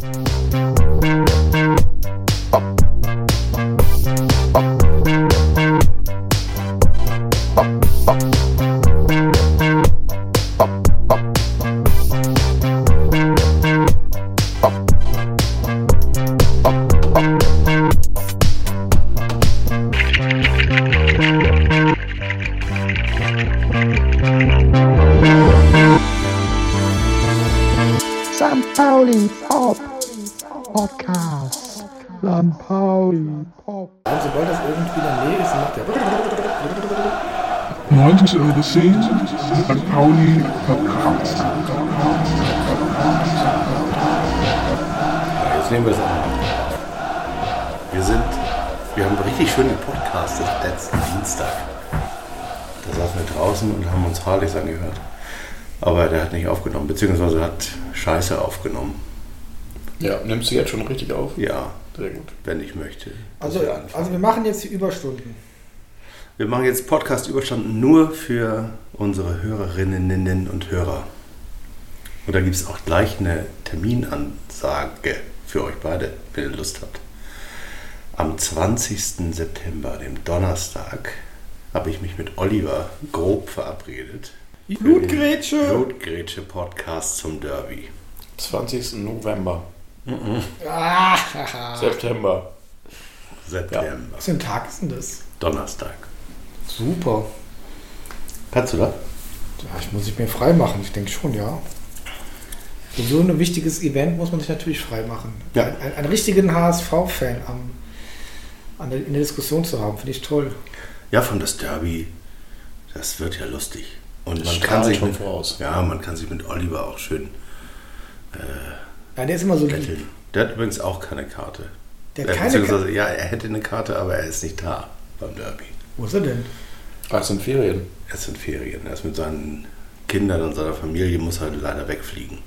St. Jetzt nehmen wir es an. Wir sind, wir haben richtig schön gepodcastet letzten Dienstag. Da saßen wir draußen und haben uns Harleys angehört. Aber der hat nicht aufgenommen, beziehungsweise hat Scheiße aufgenommen. Ja, nimmst du jetzt schon richtig auf? Ja, Sehr gut. wenn ich möchte. Also, also wir machen jetzt die Überstunden. Wir machen jetzt Podcast-Überstand nur für unsere Hörerinnen und Hörer. Und da gibt es auch gleich eine Terminansage für euch beide, wenn ihr Lust habt. Am 20. September, dem Donnerstag, habe ich mich mit Oliver grob verabredet. Blutgrätsche! Blutgrätsche Podcast zum Derby. 20. November. Ah, haha. September. September. Was für ein Tag ist denn das? Donnerstag. Super. Kannst du das? Ja, ich muss ich mir frei machen. Ich denke schon, ja. Für so ein wichtiges Event muss man sich natürlich frei machen. Ja. Ein, einen richtigen HSV-Fan am- an der- in der Diskussion zu haben, finde ich toll. Ja, von das Derby. Das wird ja lustig. Und Das man kann sich schon mit, voraus. ja, man kann sich mit Oliver auch schön Ja, der ist immer so lieb. Der hat übrigens auch keine Karte. Der Äh, hat keine beziehungsweise, Karte. ja, er hätte eine Karte, aber er ist nicht da beim Derby. Wo ist er denn? Ah, es sind Ferien. Er ist in Ferien. Er ist mit seinen Kindern und seiner Familie, muss halt leider wegfliegen.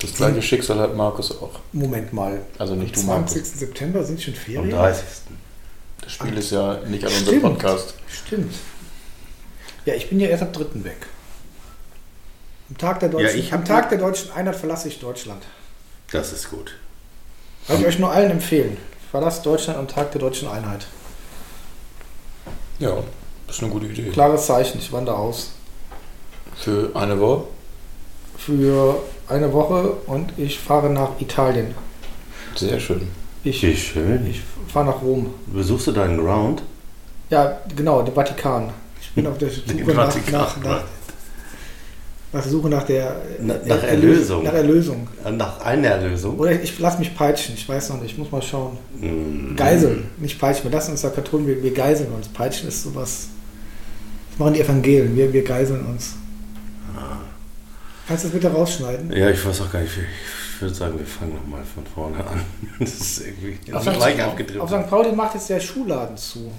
Das gleiche Schicksal hat Markus auch. Moment mal. Also nicht du, Am Markus. 20. September sind schon Am Ferien? 30. Das Spiel ist ja nicht an unserem. Podcast. Stimmt. Ja, ich bin ja erst ab 3. weg. Am Tag der deutschen, ich hab am Tag der deutschen Einheit verlasse ich Deutschland. Das ist gut. Kann ich euch nur allen empfehlen. Verlasst Deutschland am Tag der deutschen Einheit. Ja, das ist eine gute Idee. Klares Zeichen, ich wandere aus. Für eine Woche. Für eine Woche und ich fahre nach Italien. Sehr schön. Ich, Wie schön. ich fahre nach Rom. Besuchst du deinen Ground? Ja, genau, den Vatikan. Ich bin auf der Suche Den nach, Vatikan. nach, nach, nach der Suche nach der Na- nach Erlösung. Nach Erlösung. Äh, Nach einer Erlösung? Oder ich lasse mich peitschen, ich weiß noch nicht, ich muss mal schauen. Mm. Geiseln, nicht peitschen. Wir lassen uns ja Katholen, wir, wir geiseln uns. Peitschen ist sowas. Das machen die Evangelien, wir, wir geiseln uns. Kannst du das bitte rausschneiden? Ja, ich weiß auch gar nicht. Ich würde sagen, wir fangen nochmal von vorne an. Das ist irgendwie Auf St. gleich Auf abgedriftet. St. Pauli macht jetzt der Schuhladen zu.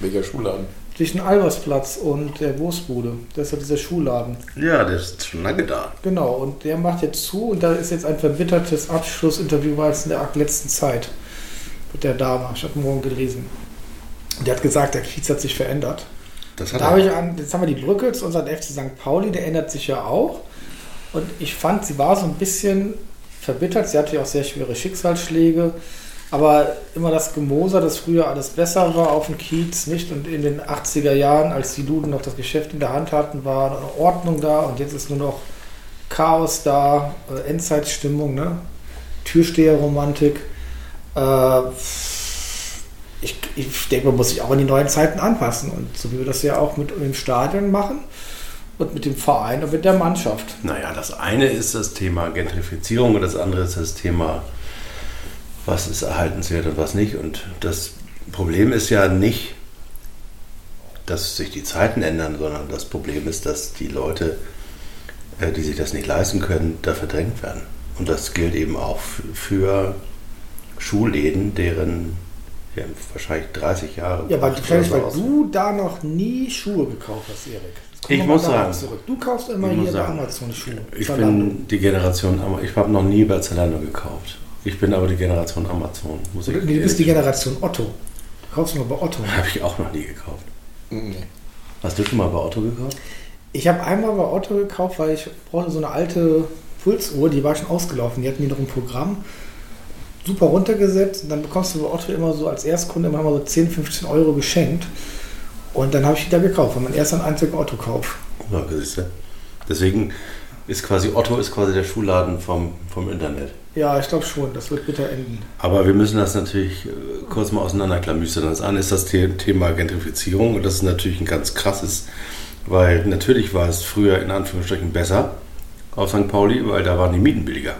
Welcher Schulladen? Zwischen Albersplatz und der Wurstbude. Das ist ja dieser Schuhladen. Ja, der ist schon lange da. Genau, und der macht jetzt zu und da ist jetzt ein verbittertes Abschlussinterview, es in der letzten Zeit mit der Dame. Ich habe morgen gelesen. Und der hat gesagt, der Kiez hat sich verändert. Das hat Da habe er. ich an, jetzt haben wir die Brücke zu unserem FC St. Pauli, der ändert sich ja auch. Und ich fand, sie war so ein bisschen verbittert. Sie hatte ja auch sehr schwere Schicksalsschläge. Aber immer das Gemoser, dass früher alles besser war auf dem Kiez, nicht? Und in den 80er Jahren, als die Luden noch das Geschäft in der Hand hatten, war eine Ordnung da und jetzt ist nur noch Chaos da, äh, Endzeitstimmung, ne? Türsteherromantik. Äh, ich, ich denke, man muss sich auch an die neuen Zeiten anpassen. Und so wie wir das ja auch mit dem Stadion machen und mit dem Verein und mit der Mannschaft. Naja, das eine ist das Thema Gentrifizierung und das andere ist das Thema, was ist erhaltenswert und was nicht. Und das Problem ist ja nicht, dass sich die Zeiten ändern, sondern das Problem ist, dass die Leute, äh, die sich das nicht leisten können, da verdrängt werden. Und das gilt eben auch für Schulläden, deren ja, wahrscheinlich 30 Jahre. Ja, weil wahrscheinlich, weil du da noch nie Schuhe gekauft hast, Erik. Ich muss sagen, Zurück. Du kaufst immer hier bei Amazon Schuhe. Ich Zalando. bin die Generation, Ama- ich habe noch nie bei Zalando gekauft. Ich bin aber die Generation Amazon, muss ich Du du bist die Generation Otto. Du kaufst nur bei Otto. Habe ich auch noch nie gekauft. Nee. Hast du schon mal bei Otto gekauft? Ich habe einmal bei Otto gekauft, weil ich brauchte so eine alte Pulsuhr, die war schon ausgelaufen. Die hatten die noch im Programm super runtergesetzt und dann bekommst du bei Otto immer so als Erstkunde immer so 10, 15 Euro geschenkt. Und dann habe ich die da gekauft, war mein erster und einziger Otto-Kauf. Ja, siehst du. Deswegen ist quasi Otto ist quasi der Schuhladen vom, vom Internet. Ja, ich glaube schon, das wird bitter enden. Aber wir müssen das natürlich äh, kurz mal auseinanderklamüstern. Das eine ist das The Thema Gentrifizierung und das ist natürlich ein ganz krasses, weil natürlich war es früher in Anführungsstrichen besser auf St. Pauli, weil da waren die Mieten billiger.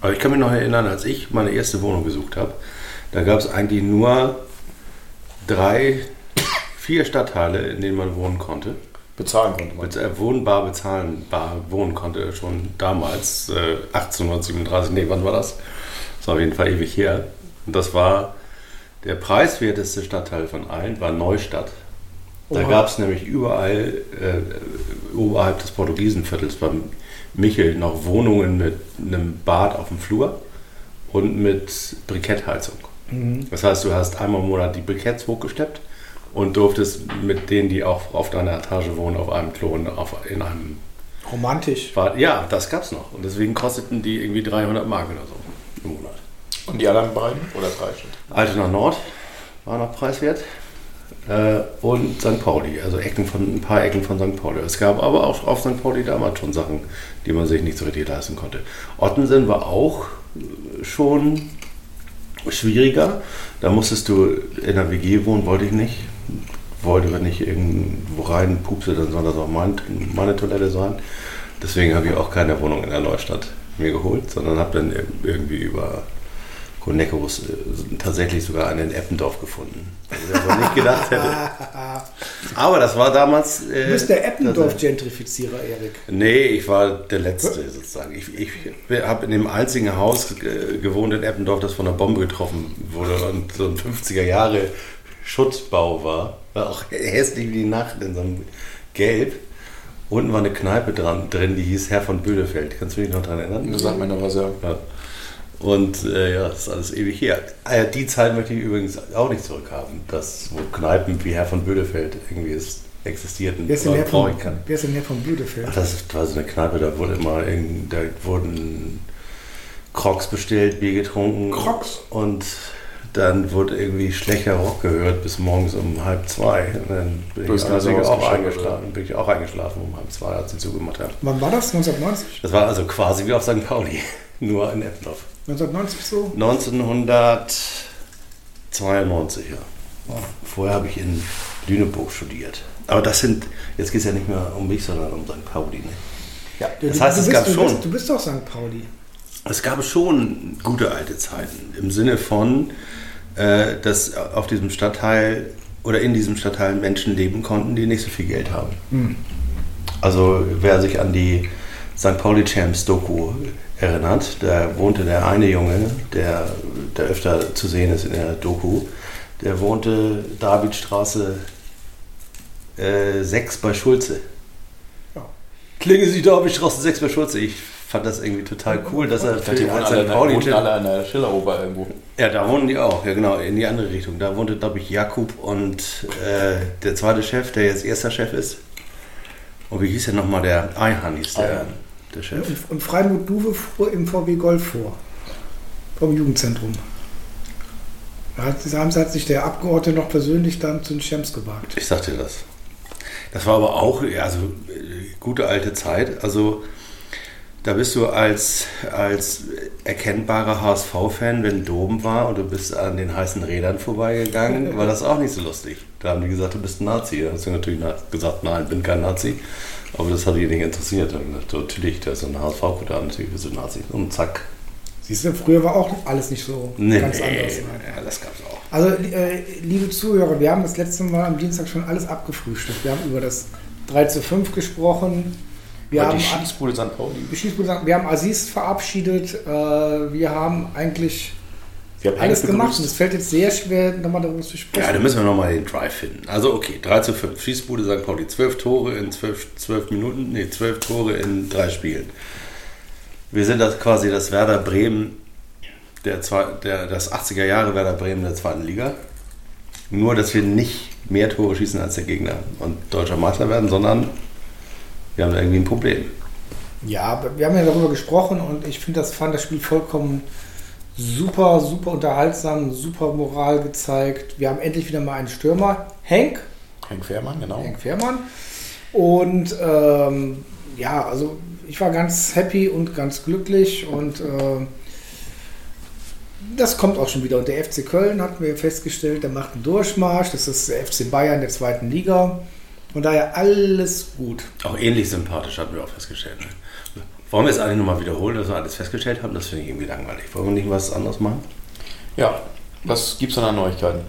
Aber ich kann mich noch erinnern, als ich meine erste Wohnung gesucht habe, da gab es eigentlich nur drei, vier Stadtteile, in denen man wohnen konnte. Bezahlen konnte man. Bez äh, wohnbar bezahlen, bar wohnen konnte schon damals, äh, 1837, nee, wann war das? Das war auf jeden Fall ewig her. Und das war der preiswerteste Stadtteil von allen, war Neustadt. Da gab es nämlich überall äh, oberhalb des Portugiesenviertels beim Michel noch Wohnungen mit einem Bad auf dem Flur und mit Brikettheizung. Das heißt, du hast einmal im Monat die Briketts hochgesteppt und durftest mit denen, die auch auf deiner Etage wohnen, auf einem Klo und auf, in einem Romantisch. Bad. Ja, das gab's noch. Und deswegen kosteten die irgendwie 300 Mark oder so im Monat. Und die anderen beiden? Oder drei schon? Altona Nord war noch preiswert. Äh, und St. Pauli, also Ecken von, ein paar Ecken von St. Pauli. Es gab aber auch auf St. Pauli damals schon Sachen, die man sich nicht so richtig leisten konnte. Ottensen war auch schon schwieriger. Da musstest du in einer WG wohnen, wollte ich nicht. Wollte, wenn ich irgendwo rein pupse, dann soll das auch mein, meine Toilette sein. Deswegen habe ich auch keine Wohnung in der Neustadt mir geholt, sondern habe dann irgendwie über Konekos äh, tatsächlich sogar einen in Eppendorf gefunden. Also wer wohl nicht gedacht hätte. Aber das war damals. Du Äh, bist der das- Eppendorf-Gentrifizierer, Erik. Nee, ich war der Letzte sozusagen. Ich, ich habe in dem einzigen Haus äh, gewohnt in Eppendorf, das von einer Bombe getroffen wurde und so ein 50er Jahre Schutzbau war. War auch hässlich wie die Nacht in so einem Gelb. Unten war eine Kneipe dran, drin, die hieß Herr von Bödefeld. Kannst du dich noch daran erinnern? Das sagt mir noch was, ja. Ja. Und äh, ja, das ist alles ewig her. Äh, die Zeit möchte ich übrigens auch nicht zurückhaben, dass wo Kneipen wie Herr von Bödefeld irgendwie es existierten. Wer ist denn der von, wer ist denn der von Bielefeld? Ach, das war so eine Kneipe, da wurde immer irgend- da wurden Crocs bestellt, Bier getrunken. Crocs? Und dann wurde irgendwie schlechter Rock gehört bis morgens um halb zwei. Und dann bin Du ich, also auch eingeschlafen, bin ich auch eingeschlafen um halb zwei, als sie zugemacht haben. Wann war das? 1990? Das war also quasi wie auf St. Pauli, nur in Eppendorf. 1990 so? 1992, ja. Vorher habe ich in Lüneburg studiert. Aber das sind, jetzt geht es ja nicht mehr um mich, sondern um St. Pauli. Ne? Ja. Du- Das du- heißt, du es bist, gab du schon. Bist, du bist doch St. Pauli. Es gab schon gute alte Zeiten im Sinne von, äh, dass auf diesem Stadtteil oder in diesem Stadtteil Menschen leben konnten, die nicht so viel Geld haben. Also wer sich an die St. Pauli Champs Doku erinnert, da wohnte der eine Junge, der, der öfter zu sehen ist in der Doku, der wohnte Davidstraße äh, 6 bei Schulze. Ja. Klingel Sie Davidstraße 6 bei Schulze. Ich fand das irgendwie total cool, dass er dachte, die wohnen alle, St. an der- Pauli wohnen alle an der Schilleroper irgendwo. ja, da wohnen die auch, ja genau, in die andere Richtung. Da wohnte, glaube ich, Jakub und äh, der zweite Chef, der jetzt erster Chef ist. Und wie hieß der nochmal? Der Eihan hieß der, Eihan. der Chef. Und, und Freimut Duwe fuhr im VW Golf vor. Vom Jugendzentrum. Da hat, haben- hat sich der Abgeordnete noch persönlich dann zu den Champs gewagt. Ich sagte das. Das war aber auch, ja, also äh, gute alte Zeit. Also da bist du als, als erkennbarer HSV-Fan, wenn Doben war und du bist an den heißen Rädern vorbeigegangen, war das auch nicht so lustig. Da haben die gesagt, du bist ein Nazi. Da hast du natürlich na- gesagt, nein, bin kein Nazi. Aber das hat die nicht interessiert. Da ich gesagt, natürlich, der ist ein HSV-Kutter, natürlich bist du ein Nazi. Und zack. Siehst du, früher war auch alles nicht so Nee, ganz nee, anders. ja, das gab's auch. Also, äh, liebe Zuhörer, wir haben das letzte Mal am Dienstag schon alles abgefrühstückt. Wir haben über das 3 zu 5 gesprochen. Wir Und haben, die Schießbude St. Pauli. die Schießbude- wir haben Aziz verabschiedet. Äh, wir haben eigentlich Wir haben alles gemacht. begrüßt. Und es fällt jetzt sehr schwer, nochmal darüber zu sprechen. Ja, da müssen wir nochmal den Drive finden. Also okay, 3 zu 5. Schießbude St. Pauli. 12 Tore in 12, 12 Minuten, nee, 12 Tore in drei Spielen. Wir sind das quasi das Werder Bremen, der, zwei, der, das 80er Jahre Werder Bremen der zweiten Liga. Nur, dass wir nicht mehr Tore schießen als der Gegner und deutscher Meister werden, sondern wir haben da irgendwie ein Problem. Ja, aber wir haben ja darüber gesprochen und ich finde das, fand das Spiel vollkommen super, super unterhaltsam, super Moral gezeigt. Wir haben endlich wieder mal einen Stürmer, Henk, Henk Fährmann, genau. Henk Fährmann. Und ähm, ja, also ich war ganz happy und ganz glücklich und äh, das kommt auch schon wieder. Und der FC Köln hatten wir festgestellt, der macht einen Durchmarsch. Das ist der FC Bayern der zweiten Liga. Von daher alles gut. Auch ähnlich sympathisch hatten wir auch festgestellt. Ne? Wollen wir es eigentlich nochmal wiederholen, dass wir alles festgestellt haben? Das finde ich irgendwie langweilig. Wollen wir nicht was anderes machen? Ja, was gibt es denn an Neuigkeiten?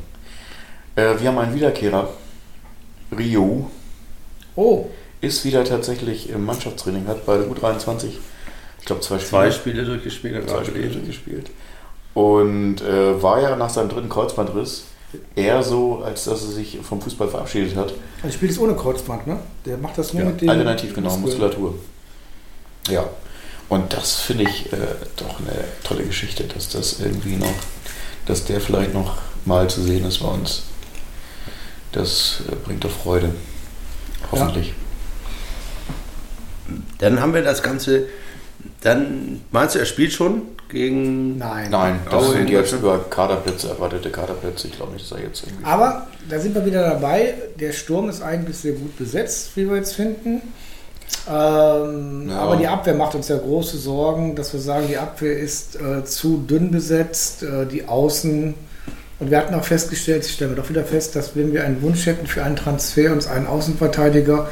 Äh, wir haben einen Wiederkehrer. Rio Oh, ist wieder tatsächlich im Mannschaftstraining, hat bei der U23, ich glaube, zwei Spiele, Zwei Spiele durchgespielt. hat zwei Spiele durchgespielt. Und äh, war ja nach seinem dritten Kreuzbandriss eher so, als dass er sich vom Fußball verabschiedet hat. das Spiel ist ohne Kreuzband, ne? Der macht das nur Ja, mit dem. alternativ, genau. Muskulatur. Ja. Und das finde ich äh, doch eine tolle Geschichte, dass das irgendwie noch, dass der vielleicht noch mal zu sehen ist bei uns. Das äh, bringt doch Freude. Hoffentlich. Dann haben wir das Ganze. Dann meinst du, er spielt schon gegen. Nein. Nein, das Oh, sind in jetzt über Kaderplätze, erwartete Kaderplätze. Ich glaube nicht, dass er jetzt irgendwie. Aber da sind wir wieder dabei. Der Sturm ist eigentlich sehr gut besetzt, wie wir jetzt finden. Ähm, Ja. Aber die Abwehr macht uns ja große Sorgen, dass wir sagen, die Abwehr ist äh, zu dünn besetzt, äh, die Außen. Und wir hatten auch festgestellt, ich stelle mir doch wieder fest, dass wenn wir einen Wunsch hätten für einen Transfer, uns einen Außenverteidiger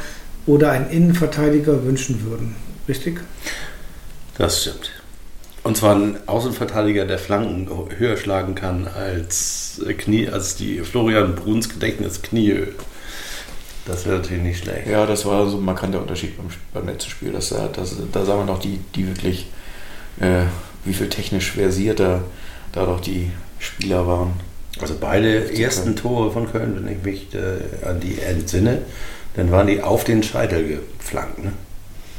oder einen Innenverteidiger wünschen würden. Richtig? Das stimmt. Und zwar ein Außenverteidiger, der Flanken höher schlagen kann als äh, Knie, als die Florian Bruns Gedächtnis Knieöl. Das wäre natürlich nicht schlecht. Ja, das war so ein markanter Unterschied beim, beim letzten Spiel. Dass, er- dass, da sah man noch die, die wirklich, äh, wie viel technisch versierter da doch die Spieler waren. Also beide ersten Tore von Köln, wenn ich mich äh, an die entsinne, dann waren die auf den Scheitel geflankt. Ne?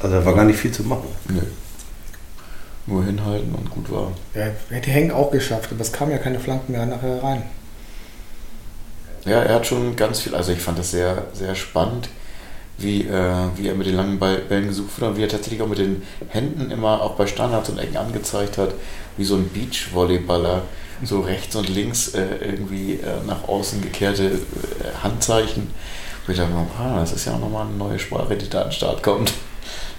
Also da war gar nicht viel zu machen. Nö. Nur hinhalten und gut war. Ja, hätte Henk auch geschafft, aber es kamen ja keine Flanken mehr nachher rein. Ja, er hat schon ganz viel, also ich fand das sehr, sehr spannend, wie, äh, wie er mit den langen Bällen gesucht wurde und wie er tatsächlich auch mit den Händen immer auch bei Standards und Ecken angezeigt hat, wie so ein Beachvolleyballer, so rechts und links äh, irgendwie äh, nach außen gekehrte äh, Handzeichen. Wo ich dachte, ah, das ist ja auch nochmal eine neue Sprache, die da an den Start kommt.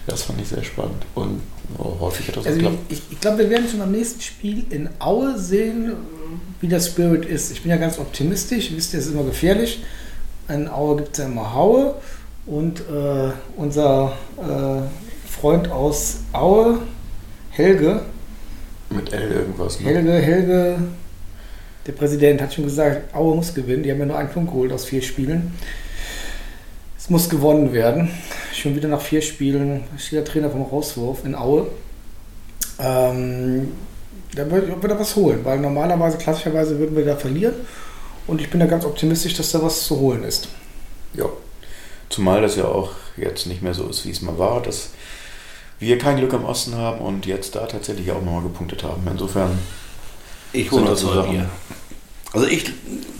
Das fand ich sehr spannend und häufig hat das Also geklappt. ich, ich glaube, wir werden schon am nächsten Spiel in Aue sehen, wie der Spirit ist. Ich bin ja ganz optimistisch. Wisst ihr, es ist immer gefährlich. In Aue gibt es ja immer Haue. Und äh, unser äh, Freund aus Aue, Helge, Mit L irgendwas. Ne? Helge, Helge, der Präsident hat schon gesagt, Aue muss gewinnen. Die haben ja nur einen Punkt geholt aus vier Spielen. Es muss gewonnen werden. Schon wieder nach vier Spielen steht der Trainer vom Rauswurf in Aue. Ähm, da wird, wird er was holen, weil normalerweise, klassischerweise würden wir da verlieren. Und ich bin da ganz optimistisch, dass da was zu holen ist. Ja. Zumal das ja auch jetzt nicht mehr so ist, wie es mal war, dass wir kein Glück im Osten haben und jetzt da tatsächlich auch nochmal gepunktet haben. Insofern Ich hole das so Sachen? Also ich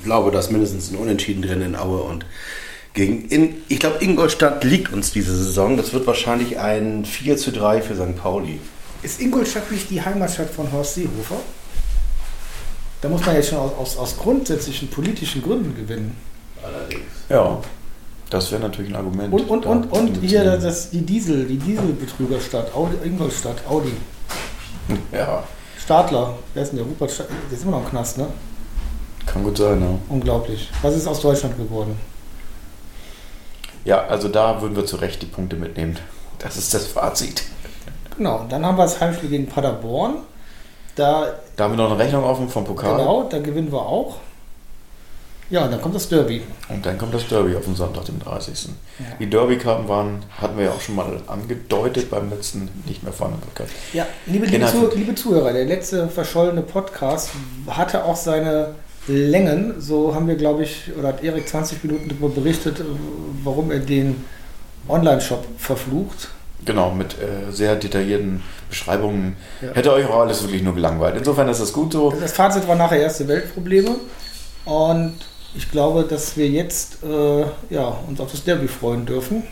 glaube, dass mindestens ein Unentschieden drin in Aue und gegen in, ich glaube, Ingolstadt liegt uns diese Saison. Das wird wahrscheinlich ein 4 zu 3 für St. Pauli. Ist Ingolstadt nicht die Heimatstadt von Horst Seehofer? Da muss man jetzt schon aus, aus, aus grundsätzlichen politischen Gründen gewinnen. Allerdings. Ja, das wäre natürlich ein Argument. Und, und, und, und hier das, die Diesel, die Dieselbetrügerstadt, Audi, Ingolstadt, Audi. Ja, Stadler, wer ist denn der? Rupert Stadler, der ist immer noch im Knast, ne? kann gut sein, ja. Unglaublich. Was ist aus Deutschland geworden? Ja, also da würden wir zu Recht die Punkte mitnehmen. Das ist das Fazit. Genau, dann haben wir das Heimspiel gegen Paderborn. Da, Da haben wir noch eine Rechnung offen vom Pokal. genau, da gewinnen wir auch. Ja, und dann kommt das Derby. Und dann kommt das Derby auf den Sonntag, den 30. Ja. Die Derby-Karten waren, hatten wir ja auch schon mal angedeutet beim letzten nicht mehr vorhandenen Podcast. Ja, liebe, liebe, Zuh liebe Zuhörer, der letzte verschollene Podcast hatte auch seine Längen. So haben wir, glaube ich, oder hat Erik 20 Minuten darüber berichtet, äh, warum er den Online-Shop verflucht. Genau, mit äh, sehr detaillierten Beschreibungen. Ja. Hätte euch auch alles wirklich nur gelangweilt. Insofern ist das gut so. Das Fazit war nachher erste Weltprobleme. Und ich glaube, dass wir jetzt äh, ja, uns auf das Derby freuen dürfen.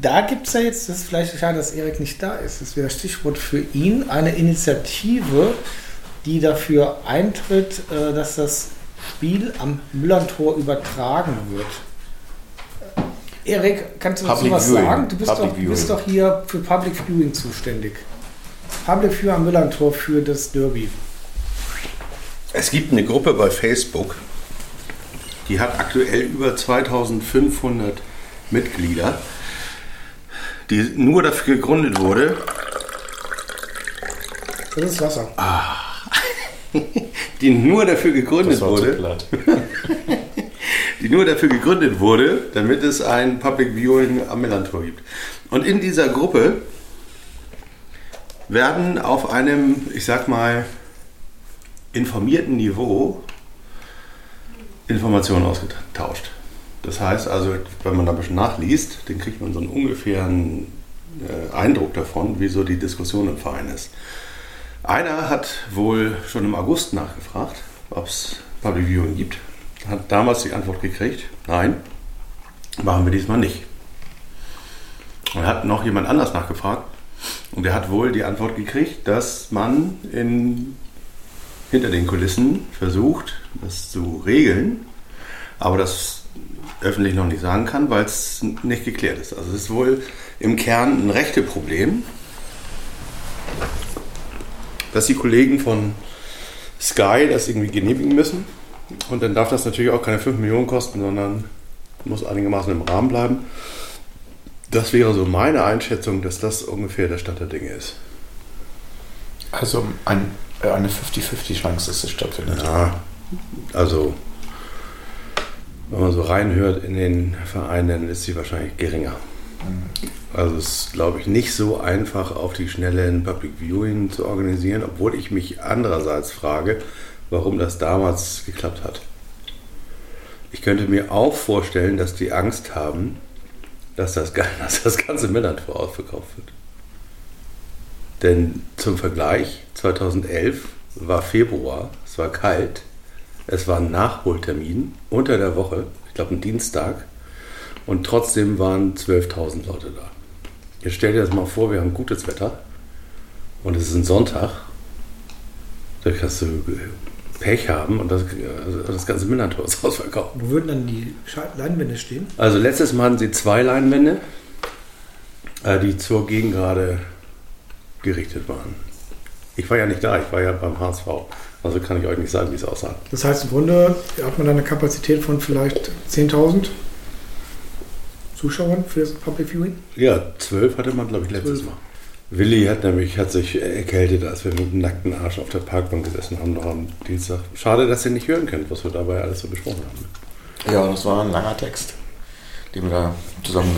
da gibt es ja jetzt, das ist vielleicht schade, dass Erik nicht da ist. Das wäre das Stichwort für ihn, eine Initiative, die dafür eintritt, äh, dass das Spiel am Müllerntor übertragen wird. Erik, kannst du dazu Public was Viewing. sagen? Du bist, doch, bist doch hier für Public Viewing zuständig. Public Viewing am Müllerntor für das Derby. Es gibt eine Gruppe bei Facebook, die hat aktuell über 2500 Mitglieder, die nur dafür gegründet wurde, Das ist Wasser. Die nur dafür gegründet wurde, die nur dafür gegründet wurde, damit es ein Public Viewing am Millantor gibt. Und in dieser Gruppe werden auf einem, ich sag mal, informierten Niveau Informationen ausgetauscht. Das heißt also, wenn man da ein bisschen nachliest, dann kriegt man so einen ungefähren äh, Eindruck davon, wie so die Diskussion im Verein ist. Einer hat wohl schon im August nachgefragt, ob es Public Viewing gibt. Hat damals die Antwort gekriegt, nein, machen wir diesmal nicht. Und hat noch jemand anders nachgefragt und der hat wohl die Antwort gekriegt, dass man in, hinter den Kulissen versucht, das zu regeln, aber das öffentlich noch nicht sagen kann, weil es nicht geklärt ist. Also es ist wohl im Kern ein rechte Problem, dass die Kollegen von Sky das irgendwie genehmigen müssen. Und dann darf das natürlich auch keine 5 Millionen kosten, sondern muss einigermaßen im Rahmen bleiben. Das wäre so meine Einschätzung, dass das ungefähr der Stand der Dinge ist. Also ein, äh, eine 50-50 Chance, dass es stattfindet. Ja, also wenn man so reinhört in den Verein, dann ist sie wahrscheinlich geringer. Also es ist, glaube ich, nicht so einfach auf die Schnelle ein Public Viewing zu organisieren, obwohl ich mich andererseits frage, warum das damals geklappt hat. Ich könnte mir auch vorstellen, dass die Angst haben, dass das, dass das ganze Millantor ausverkauft wird. Denn zum Vergleich, 2011 war Februar, es war kalt, es war ein Nachholtermin unter der Woche, ich glaube ein Dienstag, und trotzdem waren 12.000 Leute da. Jetzt stell dir das mal vor, wir haben gutes Wetter und es ist ein Sonntag, da kannst du Pech haben und das, also das ganze Millantor ist ausverkauft. Wo würden dann die Leinwände stehen? Also letztes Mal hatten sie zwei Leinwände, äh, die zur Gegengrade gerichtet waren. Ich war ja nicht da, ich war ja beim HSV. Also kann ich euch nicht sagen, wie es aussah. Das heißt, im Grunde hat man da eine Kapazität von vielleicht 10.000 Zuschauern für das Public Viewing. Ja, zwölf hatte man, glaube ich, letztes Zwölf. Mal. Willi hat nämlich hat sich erkältet, als wir mit dem nackten Arsch auf der Parkbank gesessen haben, noch am Dienstag. Schade, dass ihr nicht hören könnt, was wir dabei alles so besprochen haben. Ja, das war ein langer Text, den wir da zusammen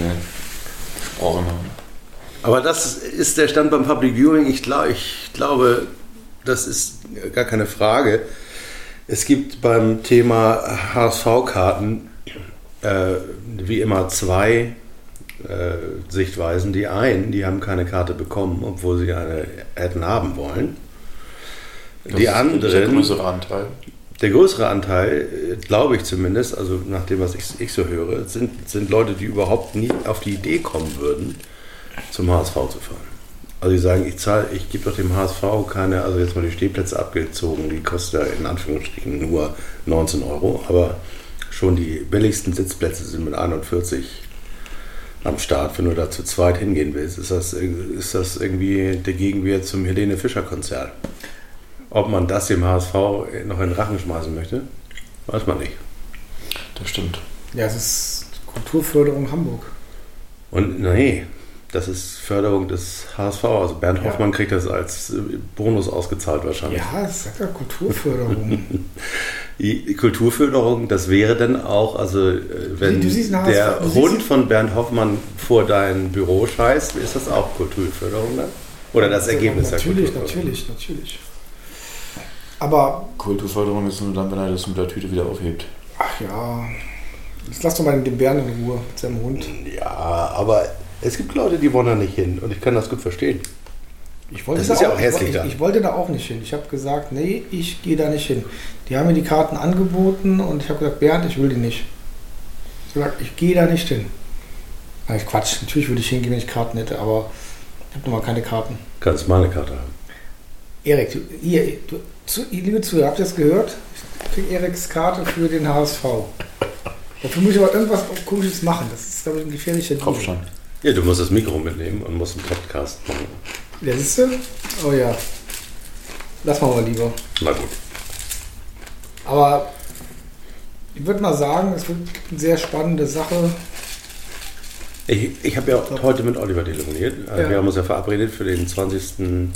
gesprochen haben. Aber das ist der Stand beim Public Viewing. Ich, glaub, ich glaube, das ist gar keine Frage. Es gibt beim Thema HSV-Karten äh, wie immer zwei äh, Sichtweisen. Die einen, die haben keine Karte bekommen, obwohl sie eine hätten haben wollen. Das die ist Der anderen, größere Anteil. der größere Anteil, glaube ich zumindest, also nach dem, was ich, ich so höre, sind, sind Leute, die überhaupt nie auf die Idee kommen würden, zum HSV zu fahren. Also die sagen, ich zahle, ich gebe doch dem HSV keine, also jetzt mal die Stehplätze abgezogen, die kosten ja in Anführungsstrichen nur 19 Euro, aber schon die billigsten Sitzplätze sind mit 41 am Start, wenn du da zu zweit hingehen willst. Ist das, ist das irgendwie der Gegenwert zum Helene Fischer Konzert? Ob man das dem HSV noch in den Rachen schmeißen möchte, weiß man nicht. Das stimmt. Ja, es ist Kulturförderung Hamburg. Und nee, das ist Förderung des HSV. Also Bernd Ja. Hoffmann kriegt das als Bonus ausgezahlt wahrscheinlich. Ja, es sagt ja Kulturförderung. Die Kulturförderung, das wäre dann auch, also äh, wenn der Hund von Bernd Hoffmann vor dein Büro scheißt, ist das auch Kulturförderung dann? Oder das Ergebnis der Natürlich, Kulturförderung? natürlich, natürlich. Aber, Kulturförderung ist nur dann, wenn er das mit der Tüte wieder aufhebt. ach ja, jetzt lass doch mal den Bären in Ruhe mit seinem Hund. Ja, aber es gibt Leute, die wollen da nicht hin und ich kann das gut verstehen. Ich wollte Das da ist ja auch hässlich ich, dann. ich wollte da auch nicht hin. Ich habe gesagt, nee, ich gehe da nicht hin. Die haben mir die Karten angeboten und ich habe gesagt, Bernd, ich will die nicht. Ich habe gesagt, ich gehe da nicht hin. Nein, Quatsch, natürlich würde ich hingehen, wenn ich Karten hätte, aber ich habe nun mal keine Karten. Kannst meine Karte haben. Erik, du, ihr, du, zu, liebe Zuhörer, habt ihr das gehört? Ich kriege Eriks Karte für den HSV. Dafür muss ich aber irgendwas Komisches machen. Das ist, glaube ich, ein gefährlicher Deal. Kopfschein. Ja, du musst das Mikro mitnehmen und musst einen Podcast machen. Ja, siehst du? Oh ja. Lass mal mal lieber. Na gut. Aber ich würde mal sagen, es wird eine sehr spannende Sache. Ich, ich habe ja heute mit Oliver telefoniert. Ja. Wir haben uns ja verabredet für den 20.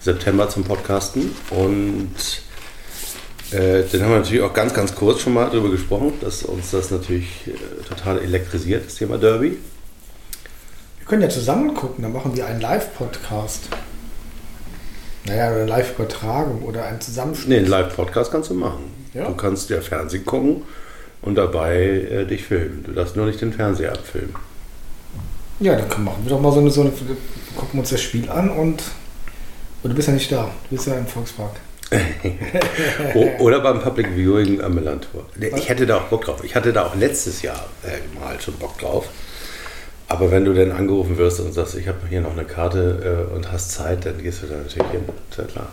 September zum Podcasten. Und äh, dann haben wir natürlich auch ganz, ganz kurz schon mal darüber gesprochen, dass uns das natürlich äh, total elektrisiert, das Thema Derby. Wir können ja zusammen gucken, dann machen wir einen Live-Podcast. Naja, oder eine Live-Übertragung oder einen Zusammenschnitt. Nee, einen Live-Podcast kannst du machen. Ja. Du kannst ja Fernsehen gucken und dabei äh, dich filmen. Du darfst nur nicht den Fernseher abfilmen. Ja, dann können- machen wir doch mal so eine, so eine gucken wir uns das Spiel an und, und du bist ja nicht da. Du bist ja im Volkspark. Oder beim Public Viewing am Millantor. Ich hätte da auch Bock drauf. Ich hatte da auch letztes Jahr äh, mal schon Bock drauf. Aber wenn du dann angerufen wirst und sagst, ich habe hier noch eine Karte äh, und hast Zeit, dann gehst du da natürlich hin. Ist ja klar.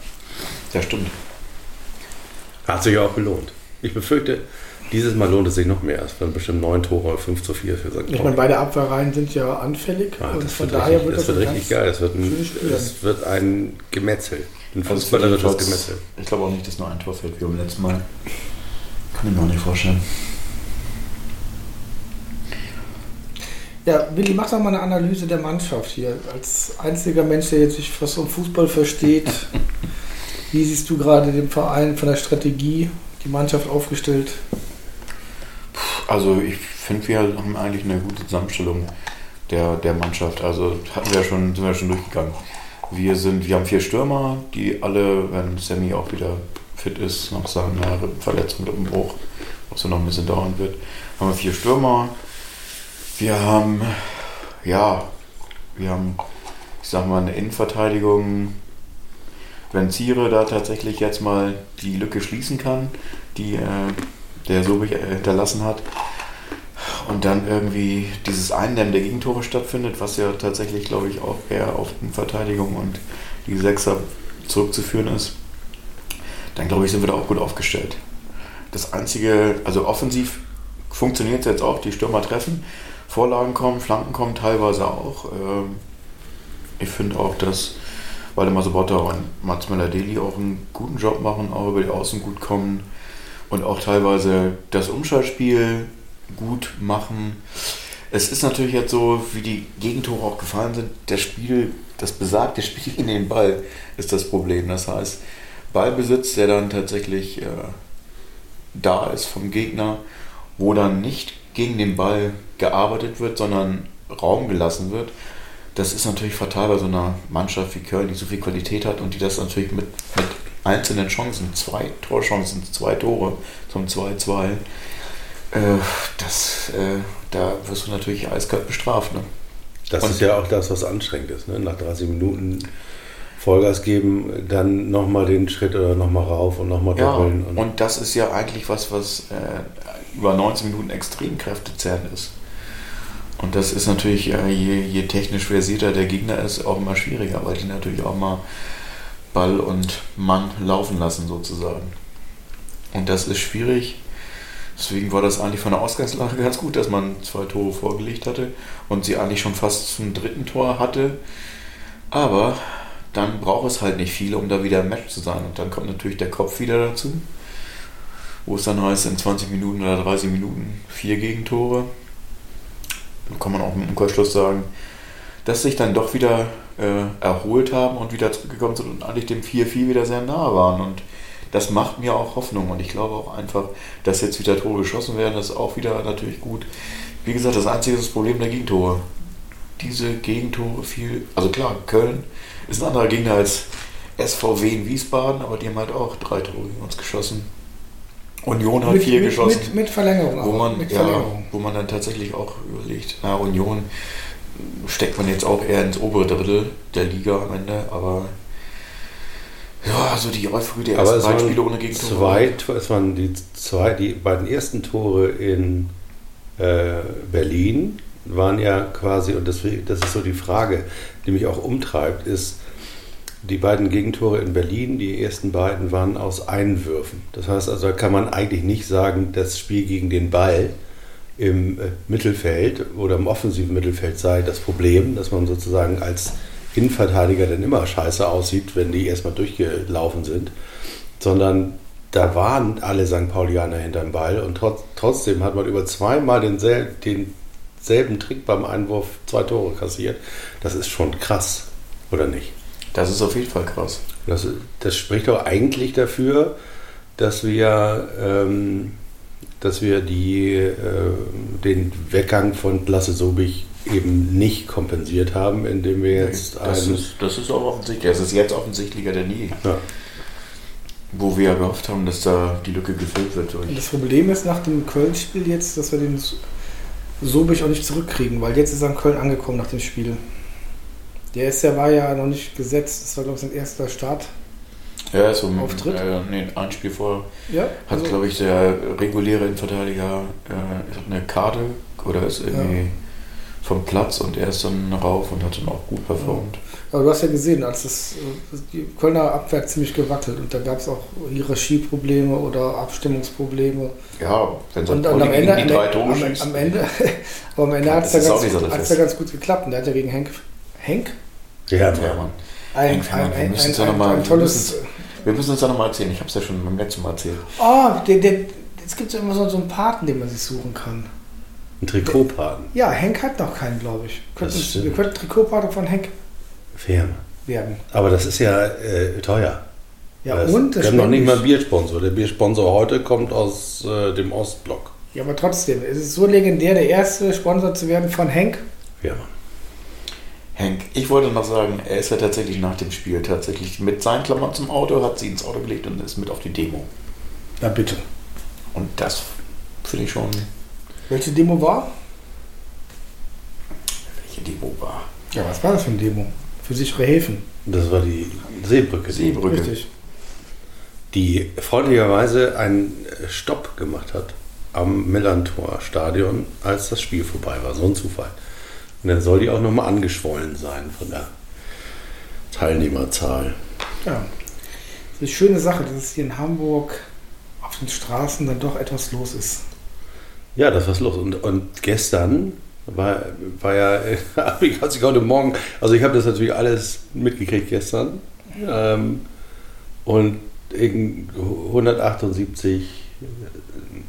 Ja, stimmt. Hat sich auch gelohnt. Ich befürchte, dieses Mal lohnt es sich noch mehr. Es werden bestimmt neun Tore, 5 zu 4 für St. Ich meine, Pauli. beide Abwehrreihen sind ja anfällig Ah, und das von wird daher richtig, wird das das, wird ein richtig geil. Es wird ein, es wird ein Gemetzel. Ein Also es fußballerisches Gemetzel. Ich glaube auch nicht, dass nur ein Tor fällt wie beim letzten Mal. Kann ich mir auch nicht vorstellen. Ja, Willi, mach doch mal eine Analyse der Mannschaft hier. Als einziger Mensch, der jetzt sich was um Fußball versteht, wie siehst du gerade den Verein von der Strategie, die Mannschaft aufgestellt? Also ich finde, wir haben eigentlich eine gute Zusammenstellung der, der Mannschaft. Also hatten wir ja schon, sind wir schon durchgegangen. Wir sind, wir haben vier Stürmer, die alle, wenn Sammy auch wieder fit ist, nach seiner Verletzung, Rippenbruch, was ja noch ein bisschen dauern wird, haben wir vier Stürmer. Wir haben, ja, wir haben, ich sag mal, eine Innenverteidigung. Wenn Ziere da tatsächlich jetzt mal die Lücke schließen kann, die äh, der Sobich äh, hinterlassen hat, und dann irgendwie dieses Eindämmen der Gegentore stattfindet, was ja tatsächlich, glaube ich, auch eher auf die Verteidigung und die Sechser zurückzuführen ist, dann glaube ich, sind wir da auch gut aufgestellt. Das einzige, also offensiv funktioniert es jetzt auch, die Stürmer treffen, Vorlagen kommen, Flanken kommen teilweise auch. Ähm, Ich finde auch, dass Waldemar Sobotta und Mats Möller-Deli auch einen guten Job machen, auch über die Außen gut kommen und auch teilweise das Umschaltspiel gut machen. Es ist natürlich jetzt so, wie die Gegentore auch gefallen sind, das Spiel, das besagte Spiel in den Ball ist das Problem. Das heißt, Ballbesitz, der dann tatsächlich äh, da ist vom Gegner, wo dann nicht gegen den Ball gearbeitet wird, sondern Raum gelassen wird. Das ist natürlich fatal bei so einer Mannschaft wie Köln, die so viel Qualität hat und die das natürlich mit, mit einzelnen Chancen, zwei Torchancen, zwei Tore zum 2-2, äh, das, äh, da wirst du natürlich eiskalt bestraft. Ne? Das Und- ist ja auch das, was anstrengend ist. Ne? Nach 30 Minuten Vollgas geben, dann nochmal den Schritt oder nochmal rauf und nochmal Ja, doppeln. und das ist ja eigentlich was, was äh, über 19 Minuten extrem kräftezehrend ist. Und das ist natürlich, äh, je, je technisch versierter der Gegner ist, auch immer schwieriger, weil die natürlich auch mal Ball und Mann laufen lassen sozusagen. Und das ist schwierig. Deswegen war das eigentlich von der Ausgangslage ganz gut, dass man zwei Tore vorgelegt hatte und sie eigentlich schon fast zum dritten Tor hatte. Aber dann braucht es halt nicht viel, um da wieder im Match zu sein. Und dann kommt natürlich der Kopf wieder dazu, wo es dann heißt, in 20 Minuten oder 30 Minuten vier Gegentore. Kann man auch im Umkehrschluss sagen, dass sich dann doch wieder äh, erholt haben und wieder zurückgekommen sind und eigentlich dem 4-4 wieder sehr nahe waren. Und das macht mir auch Hoffnung. Und ich glaube auch einfach, dass jetzt wieder Tore geschossen werden, das ist auch wieder natürlich gut. Wie gesagt, das einzige ist das Problem der Gegentore. Diese Gegentore viel, also klar, Köln ist ein anderer Gegner als SVW in Wiesbaden, aber die haben halt auch drei Tore gegen uns geschossen. Union hat mit, vier mit, geschossen. Mit, mit Verlängerung. Wo man, mit ja, Verlängerung. wo man dann tatsächlich auch überlegt, na, Union steckt man jetzt auch eher ins obere Drittel der Liga am Ende, aber ja, also die Euphorie der Aber ersten beiden Spiele ohne Gegentore. zwei, es waren die, zwei, die beiden ersten Tore in äh, Berlin waren ja quasi, und deswegen, das ist so die Frage, die mich auch umtreibt, ist, die beiden Gegentore in Berlin, die ersten beiden waren aus Einwürfen. Das heißt also, da kann man eigentlich nicht sagen, das Spiel gegen den Ball im äh, Mittelfeld oder im offensiven Mittelfeld sei das Problem, dass man sozusagen als Innenverteidiger dann immer scheiße aussieht, wenn die erstmal durchgelaufen sind, sondern da waren alle St. Paulianer hinterm Ball und trotz, trotzdem hat man über zweimal densel, denselben Trick beim Einwurf zwei Tore kassiert. Das ist schon krass, oder nicht? Das ist auf jeden Fall krass. Das, das spricht doch eigentlich dafür, dass wir, ähm, dass wir die, äh, den Weggang von Lasse Sobich eben nicht kompensiert haben, indem wir jetzt das, einen, ist, das ist auch offensichtlich. Es ist jetzt offensichtlicher denn je. ja, Wo wir ja gehofft haben, dass da die Lücke gefüllt wird. Und das Problem ist nach dem Köln-Spiel jetzt, dass wir den Sobich auch nicht zurückkriegen, weil jetzt ist er in Köln angekommen nach dem Spiel. Der ist ja, war ja noch nicht gesetzt. Das war, glaube ich, sein erster Start. Ja, so ein, Auftritt? Äh, nee, ein Spiel vorher Ja, hat, also, glaube ich, der reguläre Innenverteidiger äh, eine Karte oder ist irgendwie vom Platz und er ist dann rauf und hat dann auch gut performt. aber du hast ja gesehen, als das, äh, die Kölner Abwehr ziemlich gewackelt und da gab es auch Hierarchieprobleme oder Abstimmungsprobleme. Ja, wenn so Und, ein und am Ende, die drei Tore am, am Ende, aber am Ende hat es ja, ganz, so ja gut geklappt. Und der hat ja gegen Henk, Henk? Ja, Ja. Ein, Fährmann, ein, wir ein, müssen ein, es ja noch ein, mal- ein wir tolles. Wir müssen uns da nochmal erzählen. Ich habe es ja schon beim letzten Mal erzählt. Oh, der, der, es gibt so immer so, so einen Paten, den man sich suchen kann. ein Trikotpaten. Ja, Henk hat noch keinen, glaube ich. Könnten, wir könnten Trikotpate von Henk Firma. werden. Aber das ist ja äh, teuer. Ja, das, und? wir Das haben noch nicht mal. Biersponsor. Der Biersponsor heute kommt aus äh, dem Ostblock. Ja, aber trotzdem, es ist so legendär, der erste Sponsor zu werden von Henk. Firma. Henk, ich wollte noch sagen, er ist ja tatsächlich nach dem Spiel tatsächlich mit seinen Klammern zum Auto, hat sie ins Auto gelegt und ist mit auf die Demo. Na bitte. Und das finde ich schon, Welche Demo war? welche Demo war. Ja, was war das für eine Demo? Für sichere Häfen. Das war die Seebrücke. Seebrücke. Richtig. die freundlicherweise einen Stopp gemacht hat am Millantor-Stadion, als das Spiel vorbei war. So ein Zufall. Und dann soll die auch nochmal angeschwollen sein von der Teilnehmerzahl. Ja. Das ist eine schöne Sache, dass es hier in Hamburg auf den Straßen dann doch etwas los ist. Ja, das war's los. Und, und gestern war, war ja, habe ich, als ich heute Morgen, also ich habe das natürlich alles mitgekriegt gestern. Ähm, und irgend 178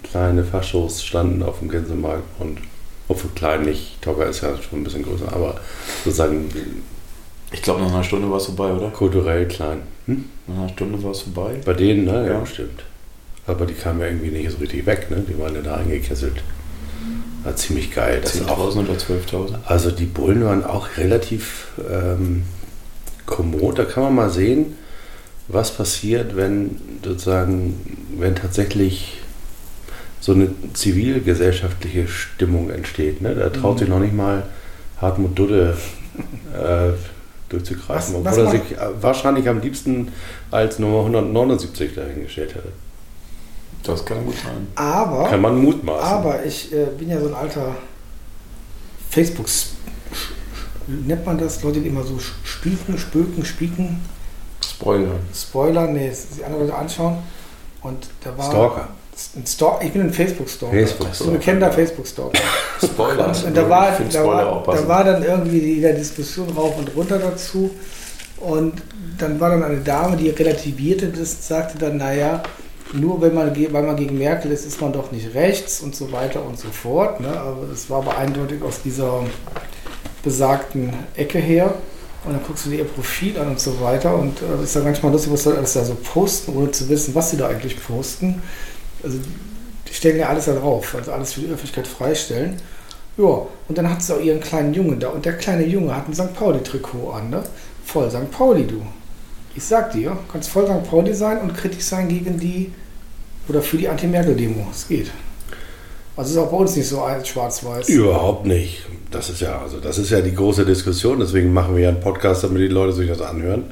kleine Faschos standen auf dem Gänsemarkt und obwohl klein nicht, Togger ist ja schon ein bisschen größer, aber sozusagen Ich glaube, nach einer Stunde war es vorbei, oder? kulturell klein. Hm? Nach einer Stunde war es vorbei. Bei denen, ne? Ja, Ja. stimmt. Aber die kamen ja irgendwie nicht so richtig weg, ne? Die waren ja da eingekesselt. War ziemlich geil. Das sind auch 1000 oder 12.000. Also die Bullen waren auch relativ ähm, kommod. Da kann man mal sehen, was passiert, wenn sozusagen, wenn tatsächlich so eine zivilgesellschaftliche Stimmung entsteht. Ne? Da traut Mhm. sich noch nicht mal Hartmut Dudde äh, durchzugreifen, Was- was obwohl er sich äh, wahrscheinlich am liebsten als Nummer 179 dahingestellt hätte. Das kann gut sein. Aber, Kann man mutmaßen. aber ich äh, bin ja so ein alter Facebook, nennt man das? Leute, die immer so spieken, spöken, spieken, Spoiler. Spoiler, nee, die andere Leute anschauen. Und da war Stalker. Ein Stalker. Ich bin ein Facebook-Stalker. Facebook. Ich bin ein bekannter Facebook-Stalker. Spoiler. Und da war, da, Spoiler war, da war dann irgendwie die der Diskussion rauf und runter dazu. Und dann war dann eine Dame, die relativierte das, sagte dann, naja, nur wenn man, weil man gegen Merkel ist, ist man doch nicht rechts und so weiter und so fort. Ne? Aber das war aber eindeutig aus dieser besagten Ecke her. Und dann guckst du dir ihr Profil an und so weiter. Und äh, ist ja manchmal lustig, was sie alles da so posten, ohne zu wissen, was sie da eigentlich posten. Also die stellen ja alles da drauf, also alles für die Öffentlichkeit freistellen. Ja, und dann hat sie auch ihren kleinen Jungen da. Und der kleine Junge hat ein St. Pauli-Trikot an, ne? Voll St. Pauli, du. Ich sag dir, kannst voll St. Pauli sein und kritisch sein gegen die oder für die Anti-Merkel-Demo. Es geht. Also ist auch bei uns nicht so schwarz-weiß. Überhaupt nicht. Das ist ja, also das ist ja die große Diskussion. Deswegen machen wir ja einen Podcast, damit die Leute sich das anhören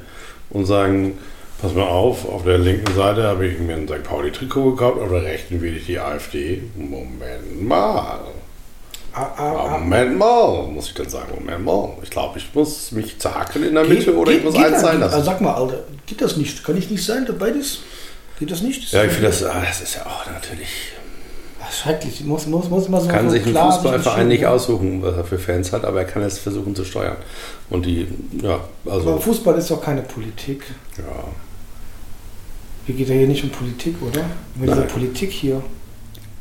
und sagen, pass mal auf, auf der linken Seite habe ich mir ein St. Pauli-Trikot gekauft, auf der rechten wähle ich die AfD. Moment mal. Ah, ah, ah. Moment mal, muss ich dann sagen, Moment mal. Ich glaube, ich muss mich zerhacken in der Geht- Mitte oder ich geht- muss geht eins das sein lassen. Also sag mal, Alter, geht das nicht? Kann ich nicht sein, beides? Geht das nicht? Ja, ich finde das, ah, das ist ja auch natürlich. Schrecklich. Muss, muss, muss immer so kann so sich ein Fußballverein nicht aussuchen, was er für Fans hat, aber er kann es versuchen zu steuern. Und die, ja, Aber also, Fußball ist doch keine Politik. Ja. Hier geht ja hier nicht um Politik, oder? Mit dieser Nein. Politik hier.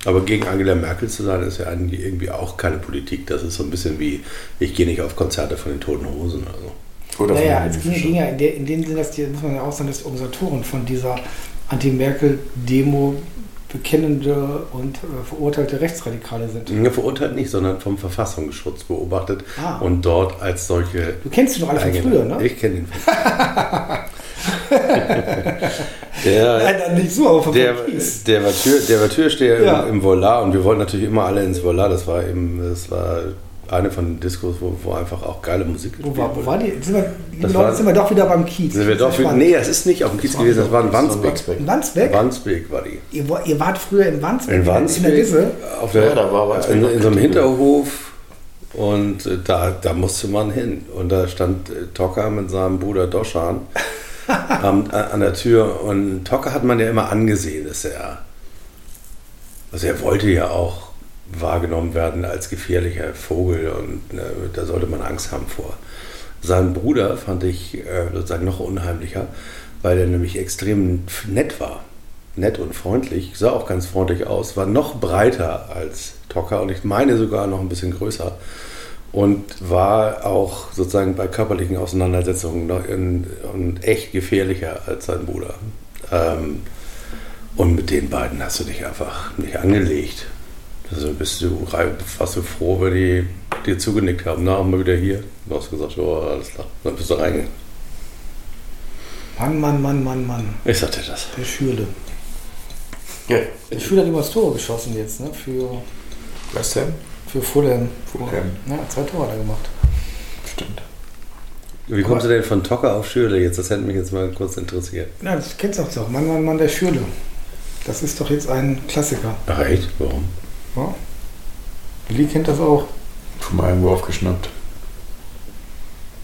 Aber gegen Angela Merkel zu sein, ist ja eigentlich irgendwie auch keine Politik. Das ist so ein bisschen wie, ich gehe nicht auf Konzerte von den Toten Hosen. Also. Oder Naja, von es den ging, ging ja in, der, in dem Sinne, dass die, muss man ja auch sagen, dass die Organisatoren von dieser Anti-Merkel-Demo bekennende und äh, verurteilte Rechtsradikale sind. Ja, verurteilt nicht, sondern vom Verfassungsschutz beobachtet Ah. und dort als solche. Du kennst die doch alle von früher, ne? Ich kenne ihn von der, Nein, dann nicht so, aber von der, der, war Tür, der war Türsteher Ja. im, im Volar und wir wollten natürlich immer alle ins Volar. Das war eben, das war eine von den Diskos, wo, wo einfach auch geile Musik Wo war, wo war die? Sind wir, Das Leute, war- sind wir doch wieder beim Kiez. Sind wir doch, Spannend. nee, es ist nicht auf dem Kiez gewesen, das war in Wandsbek. Wandsbek. In Wandsbek? Wandsbek war die. Ihr, ihr wart früher in Wandsbek? In In der Wandsbek, Wisse? auf der, Ja, da war Wandsbek in, in so einem. Hinterhof und äh, da, da musste man hin. Und da stand äh, Tocker mit seinem Bruder Doschan am, a- an der Tür und Tocker hat man ja immer angesehen, dass er, also er wollte ja auch wahrgenommen werden als gefährlicher Vogel und äh, da sollte man Angst haben vor. Seinen Bruder fand ich äh, sozusagen noch unheimlicher, weil er nämlich extrem nett war. Nett und freundlich, sah auch ganz freundlich aus, war noch breiter als Tocker und ich meine sogar noch ein bisschen größer und war auch sozusagen bei körperlichen Auseinandersetzungen noch in, und echt gefährlicher als sein Bruder. Ähm, und mit den beiden hast du dich einfach nicht angelegt. Also bist du, warst du froh, wenn die dir zugenickt haben. Na, haben wir wieder hier. Du hast gesagt, oh, alles klar. Dann bist du reingegangen. Mann, Mann, Mann, Mann, Mann. Ich sagte das. Der Schürle. Ja, Der Schürle hat immer das Tor geschossen jetzt, ne? Für, West Ham? für Fulham. Fulham. Ja, zwei Tore hat er gemacht. Stimmt. Wie kommst du denn von Tocker auf Schürle jetzt? Das hätte mich jetzt mal kurz interessiert. Ja, das kennst du auch doch. Mann, Mann, Mann, der Schürle. Das ist doch jetzt ein Klassiker. Ach echt? Warum? Ja? Willi kennt das auch. Schon mal irgendwo aufgeschnappt.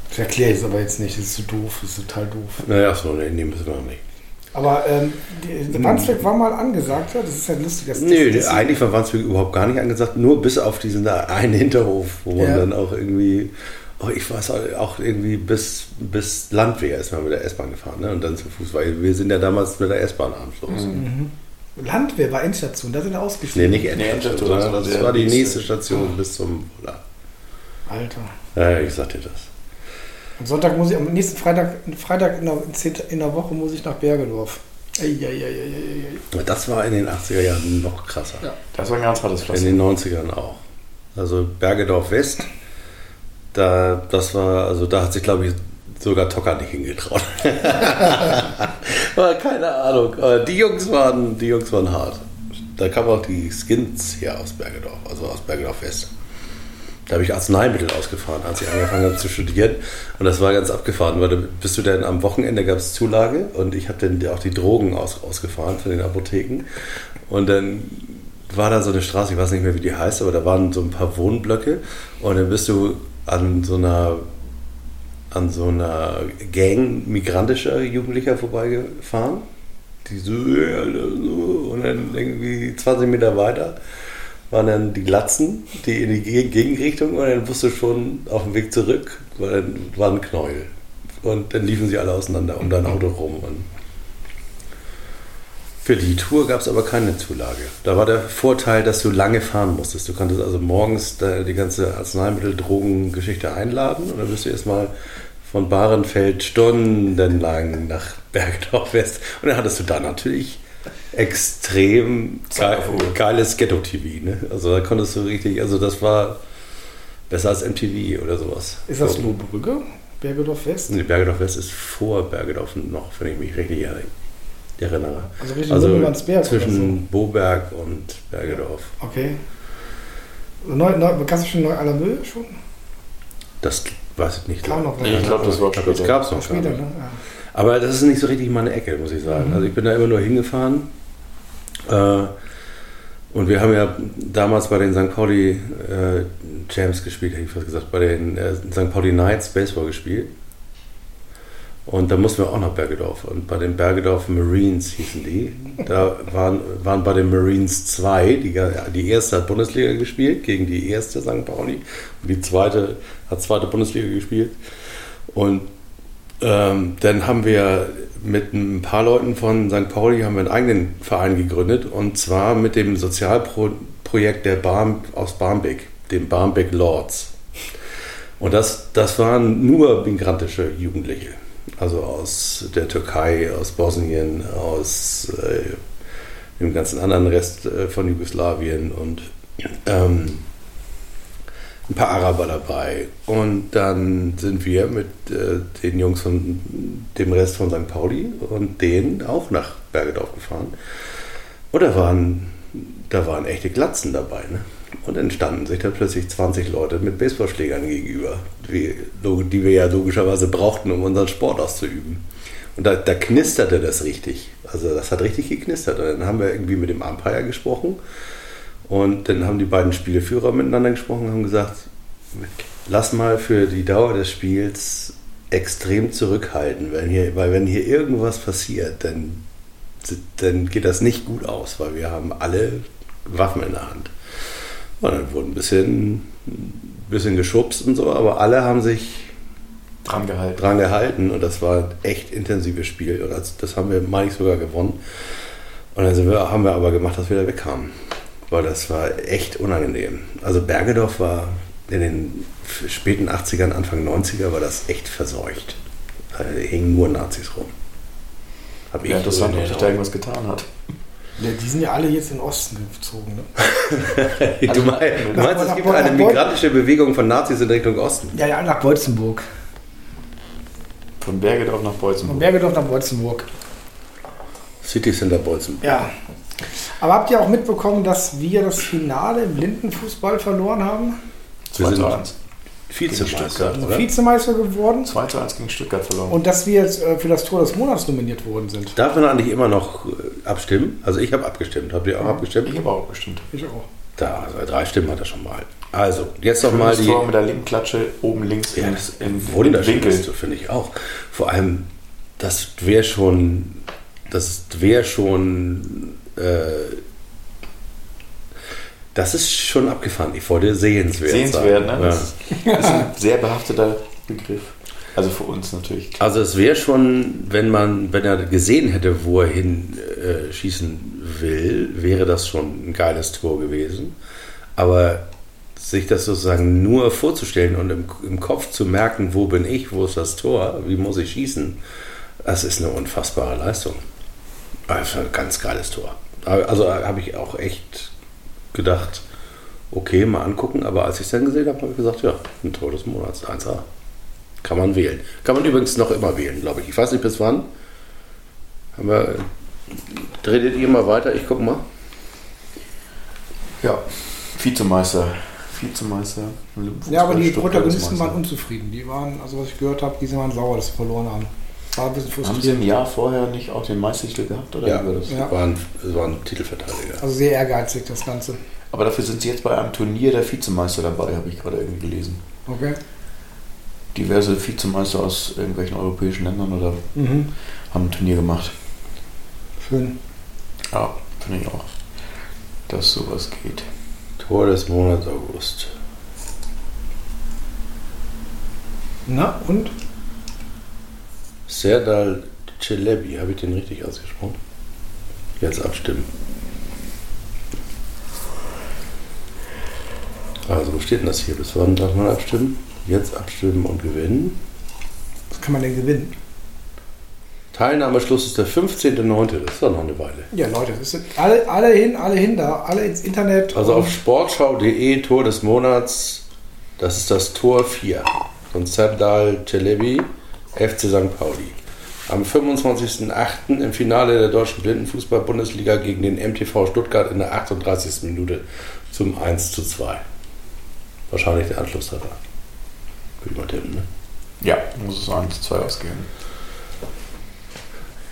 Das erkläre ich es aber jetzt nicht. Das ist so doof. Das ist total doof. Naja, so, nee, nee, müssen wir noch nicht. Aber ähm, der Wandsbek war mal angesagt. Ja? Das ist ja lustig. Das, Nee, das, das, eigentlich war Wandsbek überhaupt gar nicht angesagt, nur bis auf diesen einen Hinterhof, wo man Ja. dann auch irgendwie, oh, ich weiß auch irgendwie bis, bis Landwehr ist man mit der S-Bahn gefahren ne? und dann zum Fuß, weil wir sind ja damals mit der S-Bahn abends los. Landwehr war Endstation. Da sind wir Nee, ausgestiegen. nicht Nee, Endstation, Endstation, sondern das das war die nächste nächste. Station bis zum Voller. Alter. Ja, ich sagte das. Am Sonntag muss ich, am nächsten Freitag, Freitag in der, in in der Woche muss ich nach Bergedorf. Eieieiei. Aber Das war in den 80er Jahren noch krasser. Ja. Das war ein ganz hartes In Pflaster. den 90ern auch. Also Bergedorf West, da, das war, also da hat sich, glaube ich, sogar Tocker nicht hingetraut. Aber keine Ahnung. Die Jungs waren, die Jungs waren hart. Da kamen auch die Skins her aus Bergedorf, also aus Bergedorf West. Da habe ich Arzneimittel ausgefahren, als ich angefangen habe zu studieren. Und das war ganz abgefahren, weil bist du dann am Wochenende gab es Zulage und ich habe dann auch die Drogen aus, ausgefahren von den Apotheken. Und dann war da so eine Straße, ich weiß nicht mehr, wie die heißt, aber da waren so ein paar Wohnblöcke und dann bist du an so einer an so einer Gang migrantischer Jugendlicher vorbeigefahren. Die so, und dann irgendwie 20 Meter weiter waren dann die Glatzen, die in die Geg- Gegenrichtung und dann wusste schon auf dem Weg zurück, weil dann war ein Knäuel. Und dann liefen sie alle auseinander um dein Auto rum. Und für die Tour gab es aber keine Zulage. Da war der Vorteil, dass du lange fahren musstest. Du konntest also morgens da die ganze Arzneimittel-Drogen-Geschichte einladen und dann bist du erstmal von Bahrenfeld stundenlang nach Bergedorf West. Und dann hattest du da natürlich extrem geil, geiles Ghetto-TV. Ne? Also da konntest du richtig, also das war besser als MTV oder sowas. Ist das So. Lohbrügge? Bergedorf West? Nee, Bergedorf West ist vor Bergedorf noch, wenn ich mich richtig erinnere. Also Richtung Also Lummerlandsberg oder zwischen Boberg und Bergedorf. Okay. Neu, neu, kannst du schon Neu-Alamö schon? Das weiß ich nicht. Kam noch Nee, ich glaube, das war Das später. gab es noch Später, ne? Ja. Aber das ist nicht so richtig meine Ecke, muss ich sagen. Mhm. Also ich bin da immer nur hingefahren. Äh, Und wir haben ja damals bei den St. Pauli äh, Champs gespielt, hätte ich fast gesagt, bei den äh, St. Pauli Knights Baseball gespielt. Und da mussten wir auch nach Bergedorf. Und bei den Bergedorf Marines hießen die. Da waren, waren bei den Marines zwei. Die, die erste hat Bundesliga gespielt gegen die erste St. Pauli. Und die zweite hat zweite Bundesliga gespielt. Und ähm, dann haben wir mit ein paar Leuten von St. Pauli haben wir einen eigenen Verein gegründet. Und zwar mit dem Sozialprojekt der Barm, aus Barmbek, dem Barmbek Lords. Und das, das waren nur migrantische Jugendliche also aus der Türkei, aus Bosnien, aus äh, dem ganzen anderen Rest äh, von Jugoslawien und ähm, ein paar Araber dabei. Und dann sind wir mit äh, den Jungs von dem Rest von St. Pauli und denen auch nach Bergedorf gefahren. Und da waren, da waren echte Glatzen dabei. Ne? Und entstanden sich dann plötzlich 20 Leute mit Baseballschlägern gegenüber, die, die wir ja logischerweise brauchten, um unseren Sport auszuüben. Und da, da, knisterte das richtig. Also das hat richtig geknistert. Und dann haben wir irgendwie mit dem Umpire gesprochen. Und dann haben die beiden Spieleführer miteinander gesprochen und haben gesagt, lass mal für die Dauer des Spiels extrem zurückhalten. Wenn hier, weil wenn hier irgendwas passiert, dann, dann geht das nicht gut aus, weil wir haben alle Waffen in der Hand. Und dann wurde ein bisschen, ein bisschen geschubst und so, aber alle haben sich dran gehalten. dran gehalten und das war ein echt intensives Spiel. Und das, das haben wir, meine ich, sogar gewonnen. Und dann wir, haben wir aber gemacht, dass wir da wegkamen. Weil das war echt unangenehm. Also Bergedorf war in den späten 80ern, Anfang 90er war das echt verseucht. Da hingen nur Nazis rum. Hab ja, interessant, ob sich da irgendwas getan hat. Ja, die sind ja alle jetzt in den Osten gezogen. Ne? du, also, meinst, du meinst, es gibt eine migrantische Bewegung von Nazis in Richtung Osten? Ja, ja, nach Beutzenburg. Von Bergedorf nach Beutzenburg. Von Bergedorf nach Beutzenburg. City Center Beutzenburg. Ja. Aber habt ihr auch mitbekommen, dass wir das Finale im Blindenfußball verloren haben? 2 zu 1. Vizemeister, oder? Vizemeister geworden. 2 zu 1 gegen Stuttgart verloren. Und dass wir jetzt äh, für das Tor des Monats nominiert worden sind. Darf man eigentlich immer noch äh, abstimmen? Also ich habe abgestimmt. Habt ihr auch ja, abgestimmt? Ich habe auch abgestimmt. Ich auch. Da, also drei Stimmen hat er schon mal. Also, jetzt nochmal die... Tor mit der linken Klatsche oben links ja, das im, Winkel. finde ich auch. Vor allem, das wäre schon... Das wäre schon... Äh, das ist schon abgefahren. Ich wollte sehenswert. Sehenswert, ne? Ja. Das ist ein sehr behafteter Begriff. Also für uns natürlich. Klar. Also es wäre schon, wenn man, wenn er gesehen hätte, wo er hin äh, schießen will, wäre das schon ein geiles Tor gewesen. Aber sich das sozusagen nur vorzustellen und im, im Kopf zu merken, wo bin ich, wo ist das Tor, wie muss ich schießen, das ist eine unfassbare Leistung. Also ein ganz geiles Tor. Also habe ich auch echt gedacht, okay, mal angucken. Aber als ich es dann gesehen habe, habe ich gesagt, ja, ein Tor des Monats, 1A. Kann man wählen. Kann man übrigens noch immer wählen, glaube ich. Ich weiß nicht bis wann. Haben wir, redet ihr mal weiter? Ich gucke mal. Ja, Vizemeister. Vizemeister. Ja, aber die Protagonisten waren unzufrieden. Die waren, also was ich gehört habe, die waren sauer, dass sie verloren haben. War haben Sie ein Jahr vorher nicht auch den Meistertitel gehabt? Oder ja, das ja. Waren, waren Titelverteidiger. Also sehr ehrgeizig das Ganze. Aber dafür sind Sie jetzt bei einem Turnier der Vizemeister dabei, habe ich gerade irgendwie gelesen. Okay. Diverse Vizemeister aus irgendwelchen europäischen Ländern oder mhm. haben ein Turnier gemacht. Schön. Ja, finde ich auch, dass sowas geht. Tor des Monats August. Na und? Serdal Celebi, habe ich den richtig ausgesprochen? Jetzt abstimmen. Also, wo steht denn das hier? Bis wann darf man abstimmen? Jetzt abstimmen und gewinnen. Was kann man denn gewinnen? Teilnahmeschluss ist der 15.09. Das ist doch noch eine Weile. Ja, Leute, das sind alle, alle hin, alle hin da, alle ins Internet. Also auf sportschau.de Tor des Monats, das ist das Tor 4 von Serdal Celebi. FC St. Pauli. Am 25.08. im Finale der deutschen Blindenfußball-Bundesliga gegen den MTV Stuttgart in der 38. Minute zum 1 zu 2. Wahrscheinlich der Anschlusstreffer. Ich mal tippen, ne? Ja, muss es 1 zu 2 ausgehen.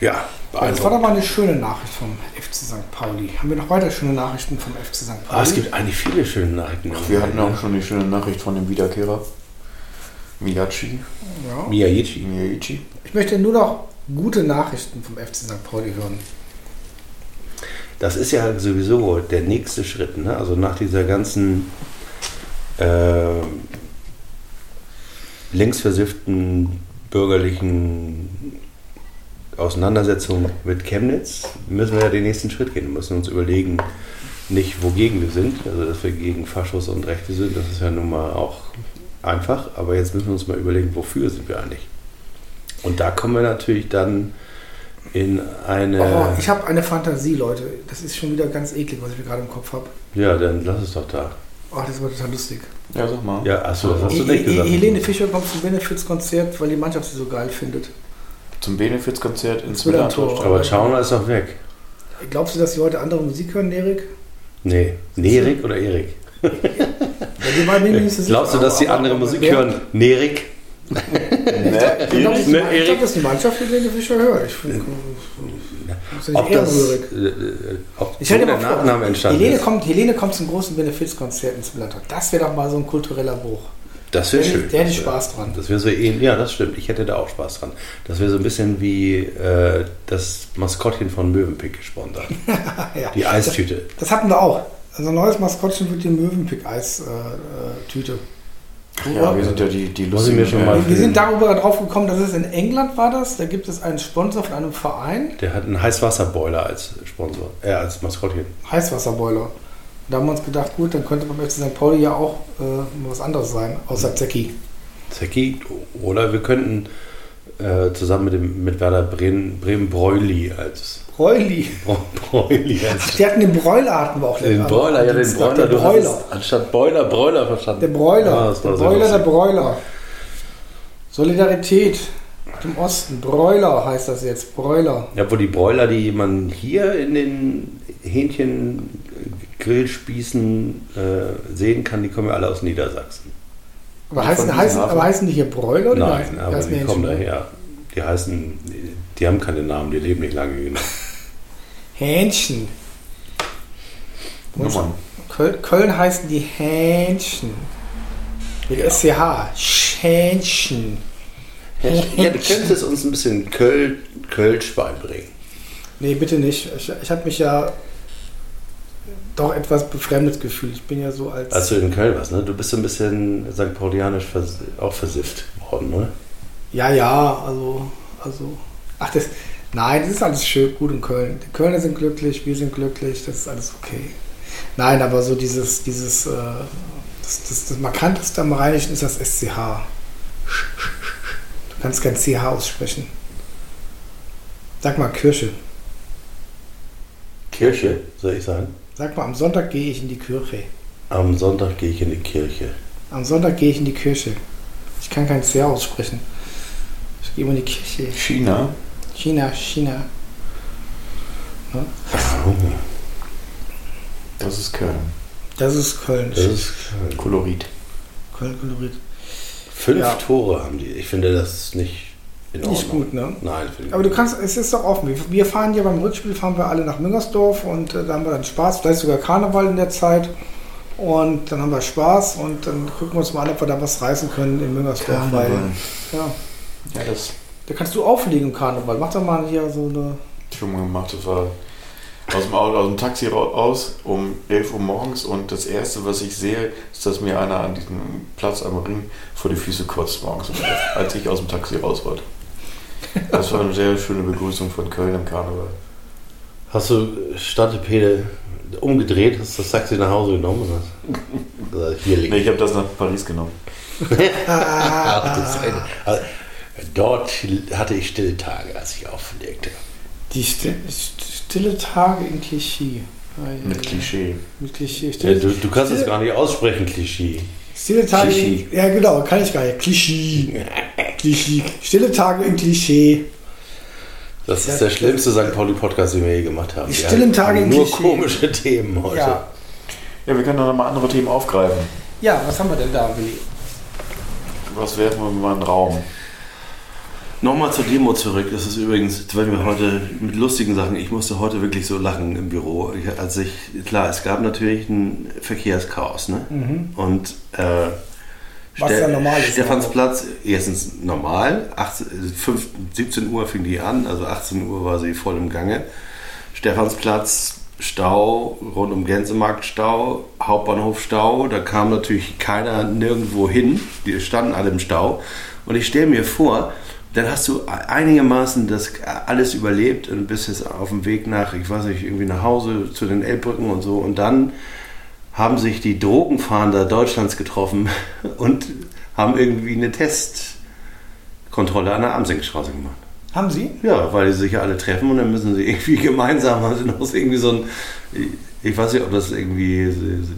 Ja, Ja, das war doch mal eine schöne Nachricht vom FC St. Pauli. Haben wir noch weiter schöne Nachrichten vom FC St. Pauli? Ah, es gibt eigentlich viele schöne Nachrichten. Wir hatten auch schon die schöne Nachricht von dem Wiederkehrer. Miyachi. ja. Miyachi. Miyachi. Ich möchte nur noch gute Nachrichten vom FC St. Pauli hören. Das ist ja sowieso der nächste Schritt. Ne? Also nach dieser ganzen äh, linksversifften bürgerlichen Auseinandersetzung mit Chemnitz müssen wir ja den nächsten Schritt gehen. Wir müssen uns überlegen, nicht wogegen wir sind, also dass wir gegen Faschos und Rechte sind, das ist ja nun mal auch einfach, aber jetzt müssen wir uns mal überlegen, wofür sind wir eigentlich. Und da kommen wir natürlich dann in eine... Oh, ich habe eine Fantasie, Leute. Das ist schon wieder ganz eklig, was ich mir gerade im Kopf habe. ja, dann lass es doch da. Oh, das war total lustig. Ja, sag mal. Ja, achso, das hast du nicht gesagt. Helene Fischer kommt zum Benefizkonzert, weil die Mannschaft sie so geil findet. Zum Benefizkonzert ins. Millantor. Aber Schauner ist doch weg. Glaubst du, dass sie heute andere Musik hören, Erik? Nee. Nerik oder Erik? Die Glaubst du, dass die andere Musik wer- hören? Nerik? Ich glaube, das, ist die- Ne, Erik? glaub, das ist die Mannschaft, die Helene Fischer hört. Ich finde das Ob nicht das, äh, äh, ob Ich so der Nachname entstanden Helene ist. kommt, Helene kommt zum großen Benefizkonzert ins Millantor. Das wäre doch mal so ein kultureller Bruch. Das wäre Der- schön. der hätte ich Spaß dran. Das wäre so ähnlich. Ja, das stimmt. Ich hätte da auch Spaß dran. Das wäre so ein bisschen wie äh, das Maskottchen von Möwenpick gesponsert. ja. Die Eistüte. Das hatten wir auch. Also ein neues Maskottchen wird die Möwenpick-Eis-Tüte. Ja, wir sind ja die, die mir schon mal- wir sind darüber drauf gekommen, dass es in England war das. Da gibt es einen Sponsor von einem Verein, Der hat einen Heißwasserboiler als Sponsor. Äh, als Maskottchen. Heißwasserboiler. Da haben wir uns gedacht, gut, dann könnte beim FC St. Pauli ja auch äh, was anderes sein, außer Zecki. Zecki. Oder wir könnten äh, zusammen mit, dem, mit Werder Bremen, Bremen Bräuli als Bräuli. Bräuli Ach, als die hatten den Bräuler hatten wir auch Den Mal. ja, den. Der Du Bräuler. hast anstatt Boiler, Broiler verstanden. Der Bräuler. Ja, das der Bräuler, der. Bräuler. Solidarität im Osten. Bräuler heißt das jetzt. Bräuler. Ja, wo die Broiler, die man hier in den Hähnchen Grillspießen äh, sehen kann, die kommen ja alle aus Niedersachsen. Aber Die heißen, heißen, aber heißen die hier Bräuler oder Nein, heißen, aber die kommen daher. Die heißen, die haben keine Namen, die leben nicht lange genug. Hähnchen. Nummern. Köln, Köln heißen die Hähnchen. Mit SCH. Schähnchen. Ja, du könntest uns ein bisschen Köl, Kölsch beibringen. Nee, bitte nicht. Ich, ich habe mich ja doch etwas befremdet gefühlt. Ich bin ja so als. Als du in Köln warst, ne? Du bist so ein bisschen St. Paulianisch vers auch versifft worden, ne? Ja, ja, also, also. Ach, das. Nein, das ist alles schön, gut in Köln. Die Kölner sind glücklich, wir sind glücklich, das ist alles okay. Nein, aber so dieses, dieses, äh, das, das, das markanteste am Rheinischen ist das SCH. Du kannst kein CH aussprechen. Sag mal Kirche. Kirche, soll ich sagen? Sag mal, am Sonntag gehe ich in die Kirche. Am Sonntag gehe ich in die Kirche. Am Sonntag gehe ich in die Kirche. Ich kann kein CH aussprechen. Ich gehe immer in die Kirche. China. China, China. Das ist Köln. Das ist Köln. Das ist Kolorit. Köln Kolorit. fünf Ja. Tore haben die. Ich finde das nicht in Ordnung. Nicht gut, ne? Nein, finde ich Aber du kannst, es ist doch offen. Wir- Wir fahren ja beim Rückspiel, fahren wir alle nach Müngersdorf und äh, da haben wir dann Spaß. Vielleicht sogar Karneval in der Zeit. Und dann haben wir Spaß und dann gucken wir uns mal an, ob wir da was reißen können in Müngersdorf. Weil, ja, Ja, das da kannst du auflegen im Karneval. Mach doch mal hier so eine. schon mal gemacht. Das war aus dem, Auto, aus dem Taxi raus um 11 Uhr morgens und das Erste, was ich sehe, ist, dass mir einer an diesem Platz am Ring vor die Füße kotzt morgens, um 11, als ich aus dem Taxi raus wollte. Das war eine sehr schöne Begrüßung von Köln im Karneval. Hast du Stadtepede umgedreht, hast das Taxi nach Hause genommen und hast gesagt, hier liegt. Nee, ich habe das nach Paris genommen. Ach, das ist eine, also, dort hatte ich stille Tage, als ich auflegte. Die Sti- stille Tage in Klischee. Ja, Mit ja. Klischee. Mit Klischee. Ja, du, du kannst es gar nicht aussprechen, Klischee. stille Tage. Klischee. Ja, genau, kann ich gar nicht. Klischee. Klischee. Stille Tage in Klischee. Das ist der schlimmste St. Pauli-Podcast, den wir je gemacht haben. Die stillen haben Tage im Nur Klischee. komische Themen heute. Ja. Ja, wir können doch nochmal andere Themen aufgreifen. ja, was haben wir denn da, Willi? Was werfen wir mal in den Raum? Nochmal zur Demo zurück. Das ist übrigens, weil wir heute mit lustigen Sachen, ich musste heute wirklich so lachen im Büro. Ich, als ich, klar, es gab natürlich ein Verkehrschaos. Ne? Und äh, Mhm. Was Ste- ja normal ist, Stephansplatz, erstens normal, 18, 5, 17 Uhr fing die an, also 18 Uhr war sie voll im Gange. Stephansplatz, Stau, rund um Gänsemarkt Stau, Hauptbahnhof Stau, da kam natürlich keiner nirgendwo hin, die standen alle im Stau. Und ich stelle mir vor, dann hast du einigermaßen das alles überlebt und bist jetzt auf dem Weg nach, ich weiß nicht, irgendwie nach Hause zu den Elbbrücken und so. Und dann haben sich die Drogenfahnder Deutschlands getroffen und haben irgendwie eine Testkontrolle an der Amsingstraße gemacht. Haben Sie? Ja, weil sie sich ja alle treffen und dann müssen sie irgendwie gemeinsam, also noch irgendwie so ein, ich weiß nicht, ob das irgendwie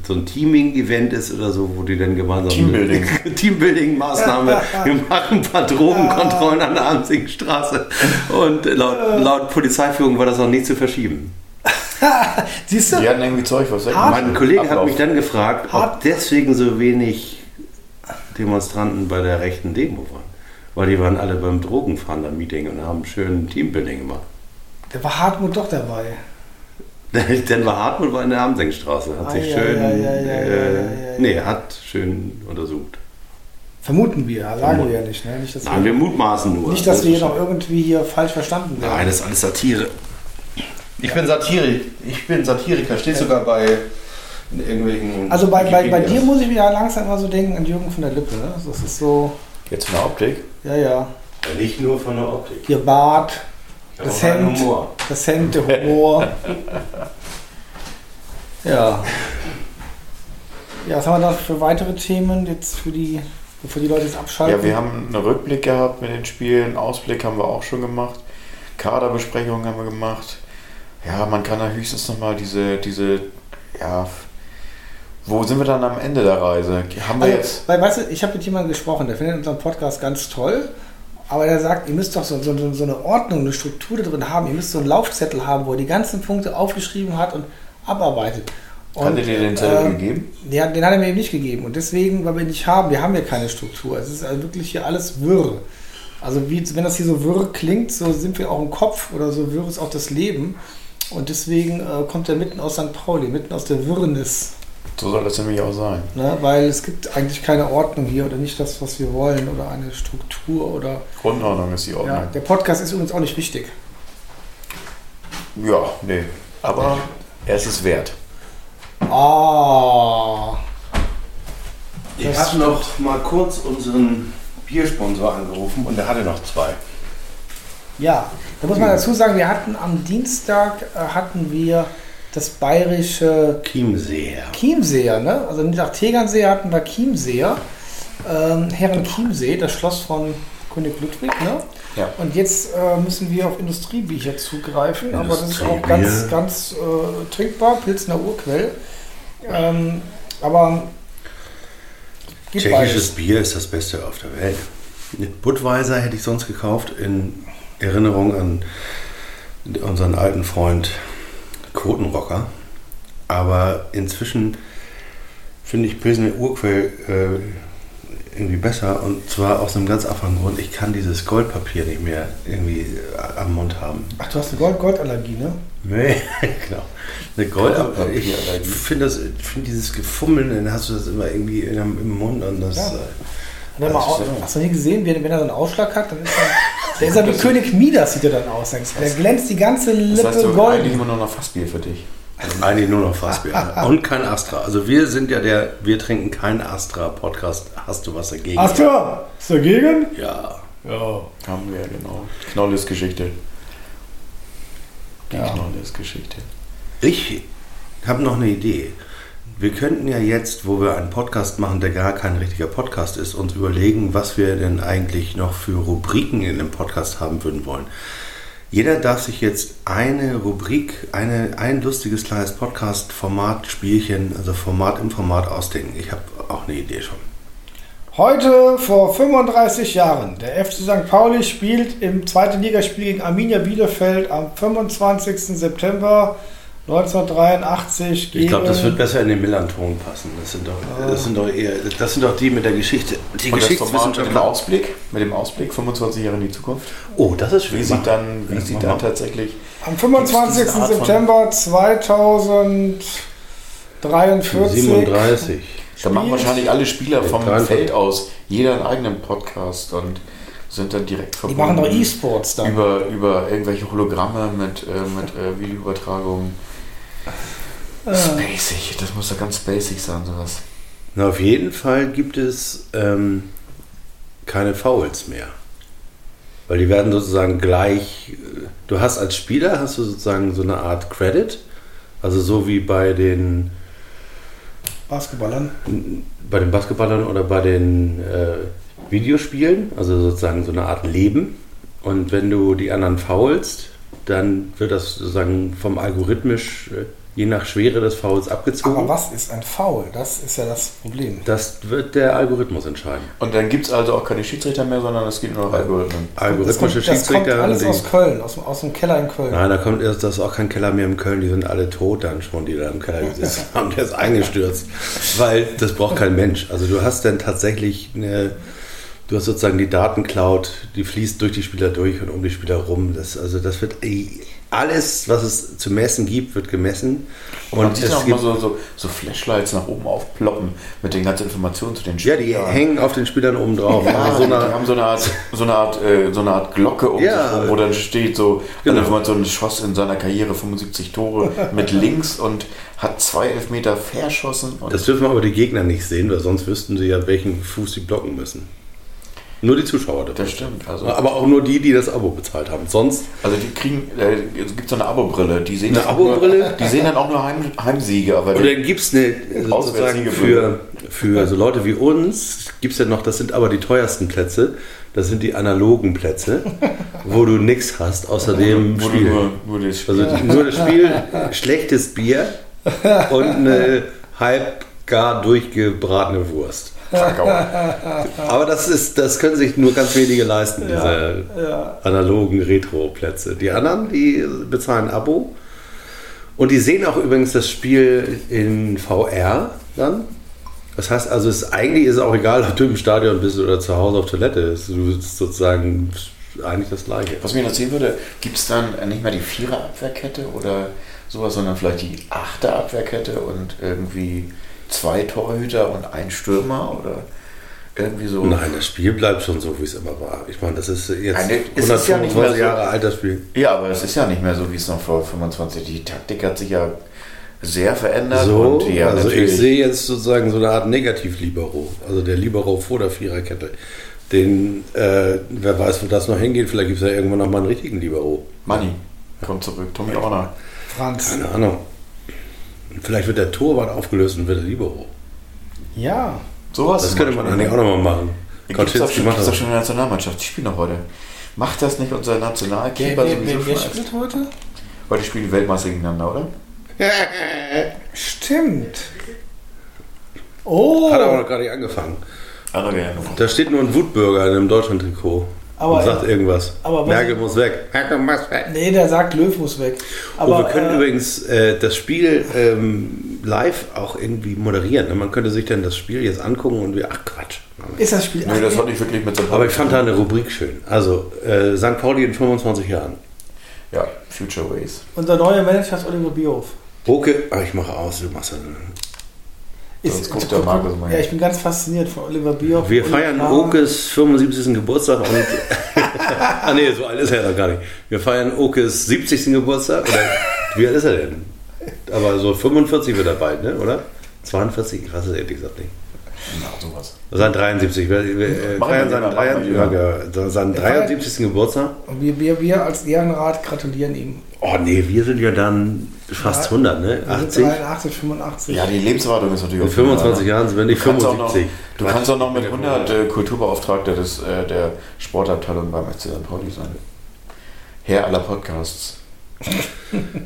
so ein Teaming-Event ist oder so, wo die dann gemeinsam Teambuilding. Teambuilding-Maßnahme, wir machen ein paar Drogenkontrollen an der Amsingstraße und laut, laut Polizeiführung war das noch nicht zu verschieben. Siehst du? Die hatten irgendwie Zeug, was Mein Kollege hat mich dann gefragt, ob deswegen so wenig Demonstranten bei der rechten Demo waren. Weil die waren alle beim Drogenfahnder-Meeting und haben schön Teambuilding gemacht. Da war Hartmut doch dabei. Dann war Hartmut war in der Amsengstraße, hat Ah, sich ja, schön, ja, ja, ja, äh, ja, ja, ja. nee, hat schön untersucht. Vermuten wir, sagen wir ja nicht. Ne? Nicht, dass Nein, wir mutmaßen nur. nicht, dass wir hier noch irgendwie hier falsch verstanden werden. Nein, das ist alles Satire. Ich bin Satire, ich bin Satiriker, steht sogar bei irgendwelchen. Also bei, bei, bei dir muss ich wieder langsam mal so denken an Jürgen von der Lippe. Ne? Das ist so, Jetzt von der Optik. ja, ja. Ja, Nicht nur von der Optik. Hier Bart, Ja, das Hemd, Humor. das Hemd, der Humor. ja. Ja, was haben wir da für weitere Themen jetzt für die, bevor die Leute jetzt abschalten? Ja, wir haben einen Rückblick gehabt mit den Spielen, Ausblick haben wir auch schon gemacht, Kaderbesprechungen haben wir gemacht. Ja, man kann da höchstens nochmal diese, diese, ja, wo sind wir dann am Ende der Reise? Haben wir Also, jetzt, weil, weißt du, ich habe mit jemandem gesprochen, der findet unseren Podcast ganz toll, aber der sagt, ihr müsst doch so, so, so eine Ordnung, eine Struktur da drin haben. Ihr müsst so einen Laufzettel haben, wo er die ganzen Punkte aufgeschrieben hat und abarbeitet. Und, hat er dir den Zettel ähm, gegeben? Ja, den hat er mir eben nicht gegeben. Und deswegen, weil wir nicht haben, wir haben hier keine Struktur. Es ist also wirklich hier alles wirr. Also wie, wenn das hier so wirr klingt, so sind wir auch im Kopf oder so wirr ist auch das Leben. Und deswegen äh, kommt er mitten aus St. Pauli, mitten aus der Wirrnis. So soll das nämlich auch sein. Ne? Weil es gibt eigentlich keine Ordnung hier oder nicht das, was wir wollen oder eine Struktur oder. Grundordnung ist die Ja, Ordnung. der Podcast ist übrigens auch nicht wichtig. Ja, nee. Aber er ist es wert. Ah. Ich habe noch mal kurz unseren Biersponsor angerufen und der hatte noch zwei. Ja, da muss man dazu sagen, wir hatten am Dienstag äh, hatten wir das bayerische Chiemseer. Chiemseer, ne? Also nicht nach Tegernseer hatten wir Chiemseer. Ähm, Herren Chiemsee, das Schloss von König Ludwig, ne? Ja. Und jetzt äh, müssen wir auf Industriebier zugreifen, aber das ist auch ganz, ganz äh, trinkbar, Pilzner Urquell. Ähm, aber Tschechisches beides. Bier ist das Beste auf der Welt. Budweiser hätte ich sonst gekauft in Erinnerung an unseren alten Freund Kotenrocker. Aber inzwischen finde ich Pilsner Urquell äh, irgendwie besser und zwar aus einem ganz einfachen Grund. Ich kann dieses Goldpapier nicht mehr irgendwie äh, am Mund haben. Ach, du hast eine Gold Goldallergie, ne? Nee, genau. Eine Gold, ich finde das, finde dieses Gefummeln, dann hast du das immer irgendwie in, im Mund und das. Ja. äh, Hat er mal, hast du nie gesehen, wenn, wenn er so einen Ausschlag hat, dann ist er, der ist er wie König Midas, sieht er dann aus. Der glänzt die ganze Das Lippe heißt, du gold. eigentlich immer nur noch Fassbier für dich. Eigentlich nur noch Fassbier. Und kein Astra. Also wir sind ja der, wir trinken kein Astra-Podcast. Hast du was dagegen? Astra, ist dagegen? Ja. Ja. Haben wir, genau. Knolles Geschichte. Die Ja. Knolles Geschichte. Ich habe noch eine Idee. Wir könnten ja jetzt, wo wir einen Podcast machen, der gar kein richtiger Podcast ist, uns überlegen, was wir denn eigentlich noch für Rubriken in dem Podcast haben würden wollen. Jeder darf sich jetzt eine Rubrik, eine, ein lustiges kleines Podcast-Format, Spielchen, also Format im Format ausdenken. Ich habe auch eine Idee schon. Heute vor 35 Jahren. Der FC St. Pauli spielt im zweiten Ligaspiel gegen Arminia Bielefeld am 25. September 1983 Ich glaube, das gegen- wird besser in den Millanton passen. Das sind doch, das sind doch eher, das sind doch die mit der Geschichte. Die Format mit dem Geschichtswissenschaftler. Ausblick, mit dem Ausblick 25 Jahre in die Zukunft. Oh, das ist schön. Wie sieht dann, wie sieht dann tatsächlich Am 25. Gibt's diese Art von- September 2043 37. Da machen wahrscheinlich alle Spieler vom 43. Feld aus jeder einen eigenen Podcast und sind dann direkt Die verbunden. machen doch E-Sports dann. über, über irgendwelche Hologramme mit, äh, mit äh, Videoübertragungen. Spacig, das muss ja ganz spacig sein, sowas. Na, auf jeden Fall gibt es ähm, keine Fouls mehr. Weil die werden sozusagen gleich. äh, Du hast als Spieler hast du sozusagen so eine Art Credit. Also so wie bei den Basketballern. bei den Basketballern oder bei den äh, Videospielen, also sozusagen so eine Art Leben. Und wenn du die anderen faulst, dann wird das sozusagen vom algorithmisch äh, je nach Schwere des Fouls abgezogen. Aber was ist ein Foul? Das ist ja das Problem. Das wird der Algorithmus entscheiden. Und dann gibt es also auch keine Schiedsrichter mehr, sondern es gibt nur noch Algorithmen. Das Algorithmische kommt, das kommt Schiedsrichter. alles die- aus Köln, aus, dem- aus dem Keller in Köln. Nein, da kommt erst, das ist auch kein Keller mehr in Köln, die sind alle tot dann schon, die da im Keller gesessen haben, der ist eingestürzt. Weil das braucht kein Mensch. Also du hast dann tatsächlich eine, du hast sozusagen die Datencloud, die fließt durch die Spieler durch und um die Spieler rum. Das, also das wird alles, was es zu messen gibt, wird gemessen. Und, es auch gibt, so, so, so Flashlights nach oben aufploppen mit den ganzen Informationen zu den ja, Spielern. die hängen auf den Spielern oben drauf. Ja, also so die eine, haben so eine Art, so eine Art, äh, so eine Art Glocke um Ja. sich rum, wo dann steht so, Genau. eine Information, schoss in seiner Karriere 75 Tore mit links und hat zwei Elfmeter verschossen. Das dürfen aber die Gegner nicht sehen, weil sonst wüssten sie ja, welchen Fuß sie blocken müssen. Nur die Zuschauer dürfen. das stimmt. Also, Aber auch nur die, die das Abo bezahlt haben. Sonst, also die kriegen, äh, es gibt so eine Abo-Brille, die sehen Eine dann auch nur- Abo-Brille? Die sehen dann auch nur Heim, Heimsiege, aber und die, dann gibt es eine, sozusagen Auswärtssiege für, für so Leute wie uns, gibt es ja noch, das sind aber die teuersten Plätze, das sind die analogen Plätze, wo du nichts hast, außer dem Spiel. nur, nur das Spiel. Also nur das Spiel, schlechtes Bier und eine halb gar durchgebratene Wurst. Aber das ist, das können sich nur ganz wenige leisten, diese Ja. analogen Retro-Plätze. Die anderen, die bezahlen ein Abo. Und die sehen auch übrigens das Spiel in VR dann. Das heißt also, es, eigentlich ist es auch egal, ob du im Stadion bist oder zu Hause auf Toilette. Es- Du bist sozusagen eigentlich das Gleiche. Was mich interessieren würde, gibt es dann nicht mehr die Vierer-Abwehrkette oder sowas, sondern vielleicht die Achter-Abwehrkette und irgendwie zwei Torhüter und ein Stürmer oder irgendwie so? Nein, das Spiel bleibt schon so, wie es immer war. Ich meine, das ist jetzt Nein, es ist ja nicht mehr 125 so- Jahre alt, das Spiel. Ja, aber es ist ja nicht mehr so, wie es noch vor 25. Die Taktik hat sich ja sehr verändert. So, haben also ich sehe jetzt sozusagen so eine Art Negativ-Libero, also der Libero vor der Viererkette. Den, äh, wer weiß, wo das noch hingeht, vielleicht gibt es ja irgendwann noch mal einen richtigen Libero. Manni kommt zurück, Tommy Orner. Franz. Keine Ahnung. Vielleicht wird der Torwart aufgelöst und wird der Libero. Ja. Sowas Das könnte man eigentlich auch noch mal machen. Gibt es doch, Kaczynski schon- in der Nationalmannschaft. Die spielen noch heute. Macht das nicht unser Nationalkeeper wer, sowieso wer, wer spielt heute? Heute spielen die Weltmeister gegeneinander, oder? Stimmt. Oh. Hat aber noch gar nicht angefangen. Andere werden Da steht nur ein Wutbürger in einem Deutschland-Trikot Aber- und sagt irgendwas. aber Merkel muss weg. Merkel muss weg. Nee, der sagt, Löw muss weg. oh, Aber wir können äh, übrigens äh, das Spiel ähm, live auch irgendwie moderieren. ne? Man könnte sich dann das Spiel jetzt angucken und wir, ach Quatsch. ist das Spiel. Nee, das hat nicht wirklich mit so Aber ich fand da eine Rubrik schön. Also, äh, St. Pauli in 25 Jahren. Ja, Future Ways. Unser neuer Manager ist Oliver Bierhoff. Oke, ah, ich mache aus, du machst dann. Sonst guckt der Markus mal Ja, ich bin ganz fasziniert von Oliver Bierhoff. Wir Oliver feiern. Okes 75. Geburtstag und. ah, nee, so alt ist er ja noch gar nicht. Wir feiern Okes 70. Geburtstag. Oder wie alt ist er denn? Aber so 45 wird er bald, ne? oder? 42? Ich weiß es ehrlich gesagt nicht. Na, sowas. Sein 73. Wir, wir äh, Machen feiern wir seinen, lieber, machen wir 73. ja, seinen 73. Geburtstag. Und wir, wir, wir als Ehrenrat gratulieren ihm. Oh nee, wir sind ja dann fast 100, ne? Wir sind 80? 83, 85. Ja, die Lebenserwartung ist natürlich In auch 25 Jahren sind wir nicht Du kannst auch noch, 75. du kannst auch noch mit 100 äh, Kulturbeauftragter des, äh, der Sportabteilung beim FC St. Pauli sein. Herr aller Podcasts.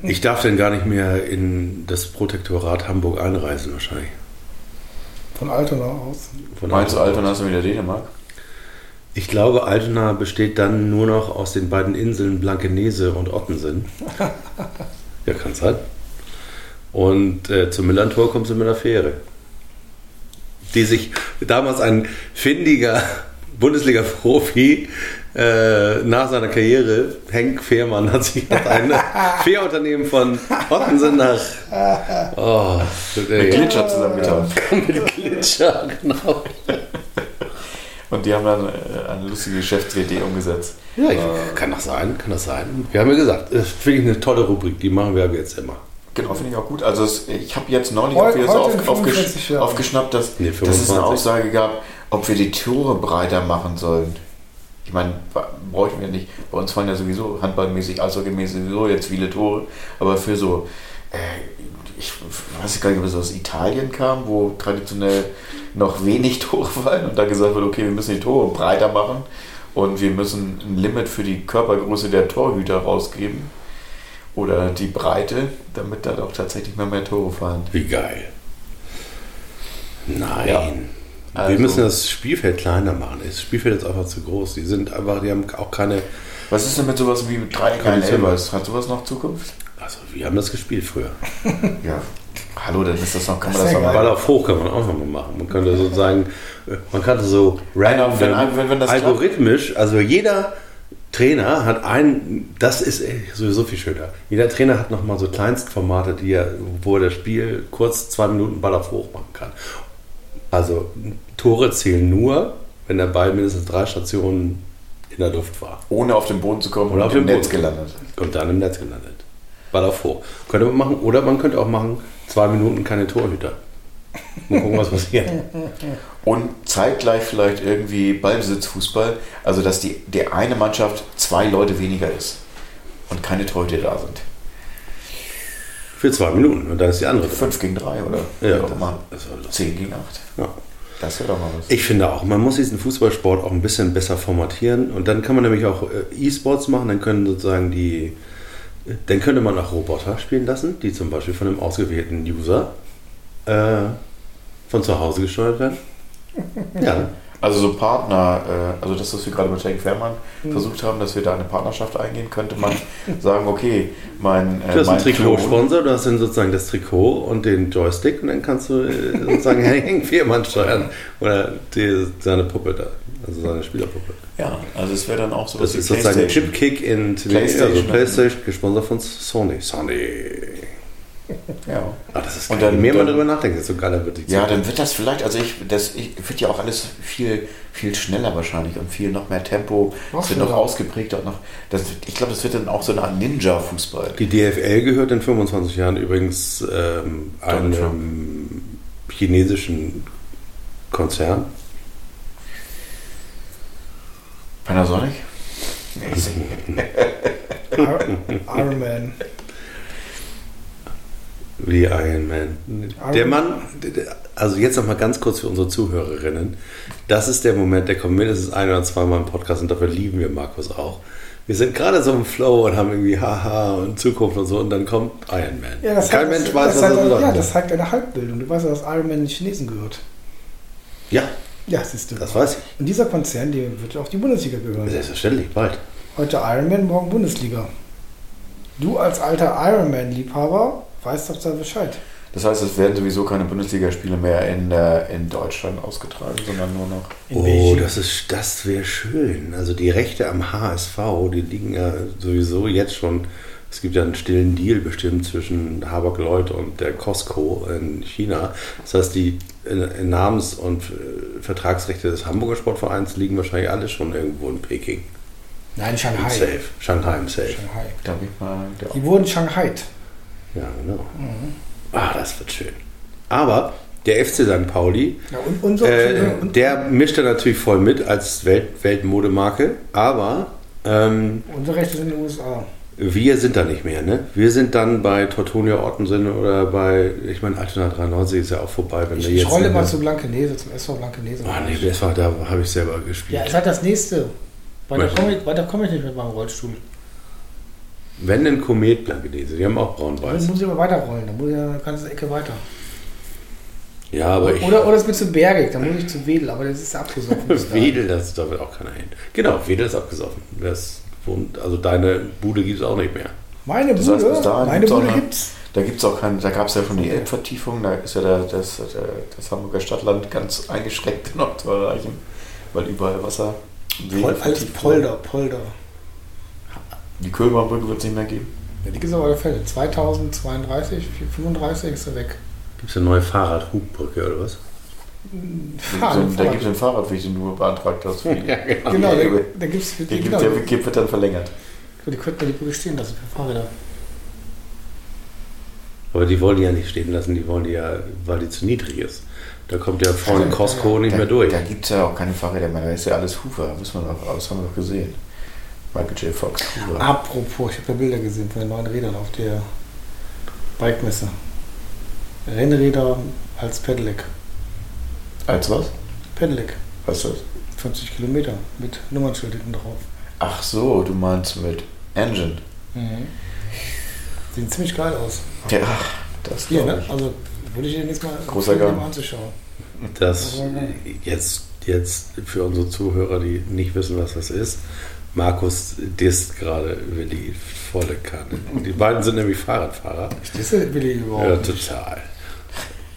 Ich darf denn gar nicht mehr in das Protektorat Hamburg einreisen wahrscheinlich. Von Altona aus. Von Meinst du Altona ist wieder Dänemark? Ich glaube, Altona besteht dann nur noch aus den beiden Inseln Blankenese und Ottensen. ja, kann sein. Und äh, zum Millantor kommst du mit einer Fähre. Die sich damals ein findiger Bundesliga-Profi äh, nach seiner Karriere, Henk Fehrmann, hat sich hat ein Fährunternehmen von Ottensen nach oh, Mit Glitscher zusammengetan. mit Glitscher, genau. Und die haben dann äh, eine lustige Geschäftsidee umgesetzt. Ja, ich, kann das sein, kann das sein. Wir haben ja gesagt, das finde ich eine tolle Rubrik, die machen wir jetzt immer. Genau, finde ich auch gut. Also es, ich habe jetzt neulich Heu- auch wieder so heute auf, aufgesch 45 Jahren. aufgeschnappt, dass, Nee, dass es eine 25. Aussage gab, ob wir die Tore breiter machen sollen. Ich meine, bräuchten wir nicht. Bei uns fallen ja sowieso handballmäßig, eishockeymäßig sowieso jetzt viele Tore. Aber für so, äh, ich weiß gar nicht, ob es aus Italien kam, wo traditionell noch wenig Tore fallen und da gesagt wird, okay, wir müssen die Tore breiter machen und wir müssen ein Limit für die Körpergröße der Torhüter rausgeben oder die Breite, damit da auch tatsächlich mal mehr Tore fallen. Wie geil. Nein. Ja. wir Also- müssen das Spielfeld kleiner machen. Das Spielfeld ist einfach zu groß. Die sind einfach, die haben auch keine. Was ist denn mit sowas wie mit drei kleinen. Elbers? Hat sowas noch Zukunft? Also wir haben das gespielt früher. Ja. Hallo, dann ist das noch, kann man Das das noch ja Ball auf hoch kann man auch nochmal machen. Man könnte sozusagen, äh, man könnte so random, wenn- wenn- wenn das klappt. algorithmisch, also jeder Trainer hat ein, das ist sowieso viel schöner. Jeder Trainer hat nochmal so Kleinstformate, die er, wo er das Spiel kurz zwei Minuten Ball auf hoch machen kann. Also Tore zählen nur, wenn der Ball mindestens drei Stationen in der Luft war Ohne auf den Boden zu kommen Oder und auf im den Netz Boden. gelandet. und dann im Netz gelandet. Auf hoch. Könnte man machen, oder man könnte auch machen, zwei Minuten keine Torhüter. Mal gucken, was passiert. Und zeitgleich vielleicht irgendwie Ballbesitzfußball, also dass die, die eine Mannschaft zwei Leute weniger ist und keine Torhüter da sind. Für zwei Minuten und dann ist die andere. Fünf gegen drei oder Ja, das, immer. das war lustig. Zehn gegen acht. Ja. Das wäre doch mal was. Ich finde auch, man muss diesen Fußballsport auch ein bisschen besser formatieren und dann kann man nämlich auch äh, E-Sports machen, dann können sozusagen die, dann könnte man auch Roboter spielen lassen, die zum Beispiel von einem ausgewählten User äh, von zu Hause gesteuert werden. Ja, Also so Partner, äh, also das, was wir gerade mit Henk Fährmann Mhm. versucht haben, dass wir da eine Partnerschaft eingehen, könnte man sagen, okay, mein, äh, du hast mein einen Trikotsponsor, du hast dann sozusagen das Trikot und den Joystick und dann kannst du äh, sozusagen Henk Viermann steuern oder die, seine Puppe da, also seine Spielerpuppe. Ja, also es wäre dann auch so Das ist sozusagen ein Chipkick in PlayStation. also PlayStation, gesponsert von Sony. Sony. Ja. Ah, das ist Und dann- Je mehr man darüber nachdenkt, desto geiler wird die Ja, Zukunft. dann wird das vielleicht, also ich, das ich, wird ja auch alles viel, viel schneller wahrscheinlich und viel noch mehr Tempo. Noch Es wird noch ausgeprägter und noch. Das, ich glaube, das wird dann auch so eine Art Ninja-Fußball. Die DFL gehört in 25 Jahren übrigens ähm, einem chinesischen Konzern. Panasonic? Ir- Iron Man. Wie Iron Man. Der Mann, also jetzt noch mal ganz kurz für unsere Zuhörerinnen. Das ist der Moment, der kommt mindestens ein oder zweimal im Podcast und dafür lieben wir Markus auch. Wir sind gerade so im Flow und haben irgendwie Haha und Zukunft und so und dann kommt Iron Man. Ja, das Kein hat, Mensch weiß, das was hat, das Ja, bedeutet. das zeigt eine Halbbildung. Du weißt ja, dass Iron Man den Chinesen gehört. Ja, Ja, siehst du. das weiß ich. Und dieser Konzern, der wird auch die Bundesliga gehören. Selbstverständlich, bald. Heute Iron Man, morgen Bundesliga. Du als alter Iron Man-Liebhaber weißt doch da Bescheid. Das heißt, es werden sowieso keine Bundesligaspiele mehr in, äh, in Deutschland ausgetragen, sondern nur noch. In oh, Beijing. das ist, das wäre schön. Also die Rechte am HSV, die liegen ja sowieso jetzt schon. Es gibt ja einen stillen Deal bestimmt zwischen Habak Lloyd und der Costco in China. Das heißt, die äh, Namens- und äh, Vertragsrechte des Hamburger Sportvereins liegen wahrscheinlich alle schon irgendwo in Peking. Nein, Im Shanghai. Safe. Shanghai im Safe. Shanghai. Da hab ich mal. Die wurden Shanghai. Ja, genau. Ah, das wird schön. Aber der FC St. Pauli, Ja, und, und so, äh, und, der mischt da natürlich voll mit als Welt, Weltmodemarke, aber ähm, unsere Rechte sind in den USA. Wir sind da nicht mehr, ne? Wir sind dann bei Tortonia Ottensen oder bei, ich meine, Altona 93 ist ja auch vorbei, wenn Ich, ich jetzt. rolle in mal zu Blankenese, zum SV Blankenese. Ah, nee, das war, da habe ich selber gespielt. ja, ist halt das nächste. Weiter komme ich, weiter komm ich nicht mit meinem Rollstuhl. Wenn ein Komet Blankenese, die haben auch Dann braun-weiß. muss ich aber weiterrollen. Dann muss ich eine ganze Ecke weiter. Ja, aber ich. Oder, oder es wird zu bergig, dann muss ich zu Wedel, aber das ist abgesoffen. Wedel, das, da will auch keiner hin. Genau, Wedel ist abgesoffen. Das wohnt, also deine Bude gibt es auch nicht mehr. Meine Das Bude, heißt, bis dahin meine gibt's auch Bude noch- gibt's. Da gibt's auch kein, da gab es ja schon die Elbvertiefung, da ist ja der, das, der, das Hamburger Stadtland ganz eingeschränkt noch zu erreichen, weil überall Wasser. Pol, vertieft Polder, Polder. Die Kölberbrücke wird es nicht mehr geben. Ja, die gibt es aber auf der Fälle. 2032, 35 ist er weg. Gibt es eine neue Fahrradhubbrücke oder was? Fahrrad, so, da Fahrrad. gibt es einen Fahrradweg, den du beantragt hast. Für die, Genau, da, Der- da gibt es der, genau, der Weg wird dann verlängert. die könnten ja die Brücke stehen lassen für Fahrräder. Aber die wollen die ja nicht stehen lassen, die wollen die ja, weil die zu niedrig ist. Da kommt ja vorne Also, Costco nicht da, mehr durch. Da gibt es ja auch keine Fahrräder mehr, da ist ja alles Hufer, wissen wir doch, das haben wir doch gesehen. Michael J. Fox, Hufer. Apropos, ich habe ja Bilder gesehen von den neuen Rädern auf der Bike-Messe. Rennräder als Pedelec. Als was? Pedelec. Was ist das? 50 Kilometer mit Nummernschild hinten drauf. Ach so, du meinst mit Engine. Sehen ziemlich geil aus. Ja, das Hier, ne? ich. Also würde ich dir nächstes Mal Großer Gang. anzuschauen. Das jetzt, jetzt für unsere Zuhörer, die nicht wissen, was das ist. Markus disst gerade Willi volle Kanne. Die beiden sind nämlich Fahrradfahrer. Das will ich überhaupt Ja, nicht.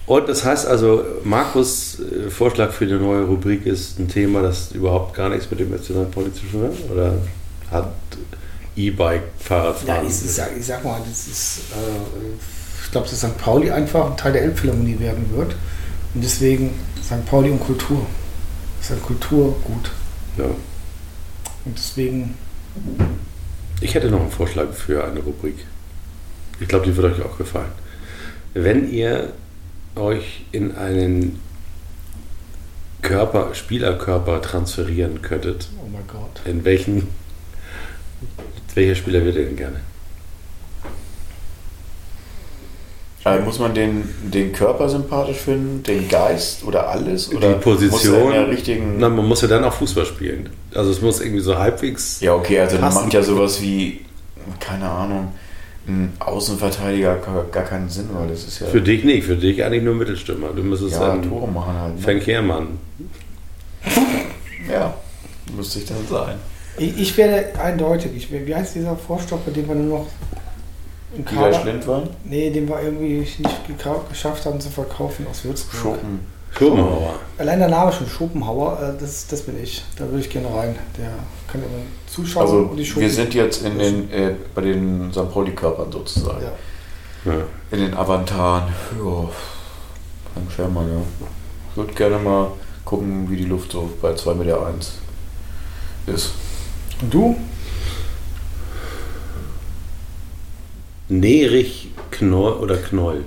Und das heißt also, Markus' äh, Vorschlag für die neue Rubrik ist ein Thema, das überhaupt gar nichts mit dem. Pauli zu tun hat? Oder hat E-Bike, Ja, ich, ich, sag, ich sag mal, das ist, äh, ich glaube, dass St. Pauli einfach ein Teil der Elbphilharmonie werden wird. Und deswegen St. Pauli und Kultur. Das ist ein Kulturgut. ja. Und deswegen, Ich hätte noch einen Vorschlag für eine Rubrik. Ich glaube, die wird euch auch gefallen. Wenn ihr euch in einen Körper, Spielerkörper transferieren könntet, oh mein Gott. in welchen, welcher Spieler würdet ihr denn gerne? Äh, muss man den, den Körper sympathisch finden, den Geist oder alles? Oder die Position. Muss in der richtigen. Na, man muss ja dann auch Fußball spielen. Also es muss irgendwie so halbwegs. ja, okay, also dann Passen. macht ja sowas wie, keine Ahnung, ein Außenverteidiger gar, gar keinen Sinn, weil das ist ja. Für dich nicht, für dich eigentlich nur Mittelstürmer. Du müsstest ja, dann Tore machen halt. Ne? Frank Herrmann. Ja, müsste ich dann sein. Ich, ich werde eindeutig, ich, wie heißt dieser Vorstopper, den wir nur noch im Kader, Schlindwein? nee, den wir irgendwie nicht geschafft haben zu verkaufen aus Würzburg. Schuppen. Schopenhauer. Allein der Name schon, Schopenhauer, äh, das, das bin ich. Da würde ich gerne rein. Der kann immer zuschauen Also und die Schopen. wir sind jetzt in den, äh, bei den St. Pauli-Körpern sozusagen. Ja. Ja. In den Avantaren. Ja, Frank Schermann, ja. Ich würde gerne mal gucken, wie die Luft so bei 2,1 Meter eins ist. Und du? Nerich Knoll oder Knoll.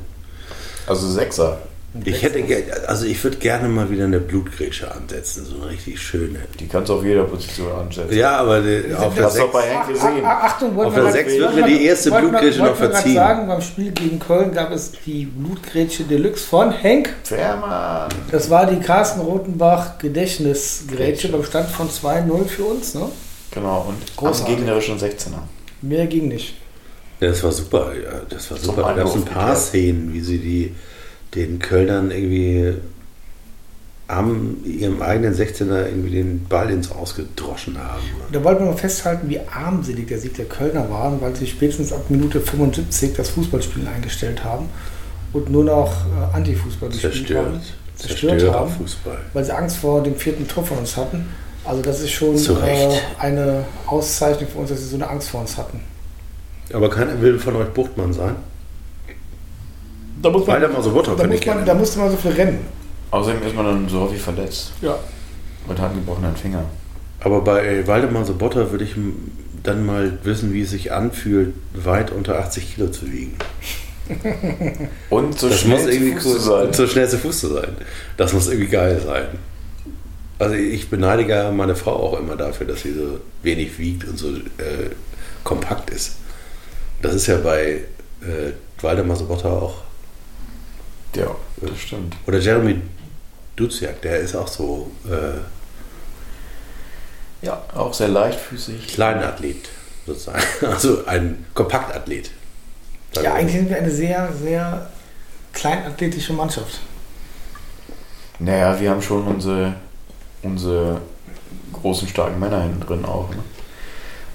Also Sechser. Ich hätte also ich würde gerne mal wieder eine Blutgrätsche ansetzen, so eine richtig schöne. Die kannst du auf jeder Position ansetzen. Ja, aber die, auf der Hast du doch 6 bei Henk gesehen. Ach, Achtung, Auf der grad- sechs wird wollten mir wir- die erste Blutgrätsche noch verziehen. sagen, beim Spiel gegen Köln gab es die Blutgrätsche Deluxe von Henk. Fährmann. Das war die Carsten Rotenbach Gedächtnisgrätsche beim Stand von 2-0 für uns. Ne? Genau, und am Großartig. gegnerischen 16er. Mehr ging nicht. Ja, das war super, ja, das war Zum super. Da gab es ein paar. Szenen, wie sie die den Kölnern irgendwie am ihrem eigenen 16er irgendwie den Ball ins Ausgedroschen haben. Da wollten wir noch festhalten, wie armselig der Sieg der Kölner war, weil sie spätestens ab Minute 75 das Fußballspielen eingestellt haben und nur noch äh, Antifußball gespielt Zerstört. haben. Zerstört haben. Fußball. weil sie Angst vor dem vierten Tor von uns hatten. Also das ist schon äh, eine Auszeichnung für uns, dass sie so eine Angst vor uns hatten. Aber keiner will von euch Buchtmann sein. Da muss Weiter mal so Butter da, muss ich man, da musste man so viel rennen. Außerdem ist man dann so häufig verletzt Ja. und hat einen gebrochenen Finger. Aber bei Waldemar Sobotta würde ich dann mal wissen, wie es sich anfühlt, weit unter 80 Kilo zu wiegen. Und so das schnell muss zu irgendwie Fuß cool zu sein. so schnell zu Fuß zu sein. Das muss irgendwie geil sein. Also ich beneidige ja meine Frau auch immer dafür, dass sie so wenig wiegt und so äh, kompakt ist. Das ist ja bei äh, Waldemar Sobotta auch. Ja, das stimmt. Oder Jeremy Duziak, der ist auch so äh, Ja, auch sehr leichtfüßig. Kleinathlet sozusagen. Also ein Kompaktathlet. ja, eigentlich sind wir eine sehr, sehr kleinathletische Mannschaft. Naja, wir haben schon unsere, unsere großen, starken Männer hinten drin auch. Ne?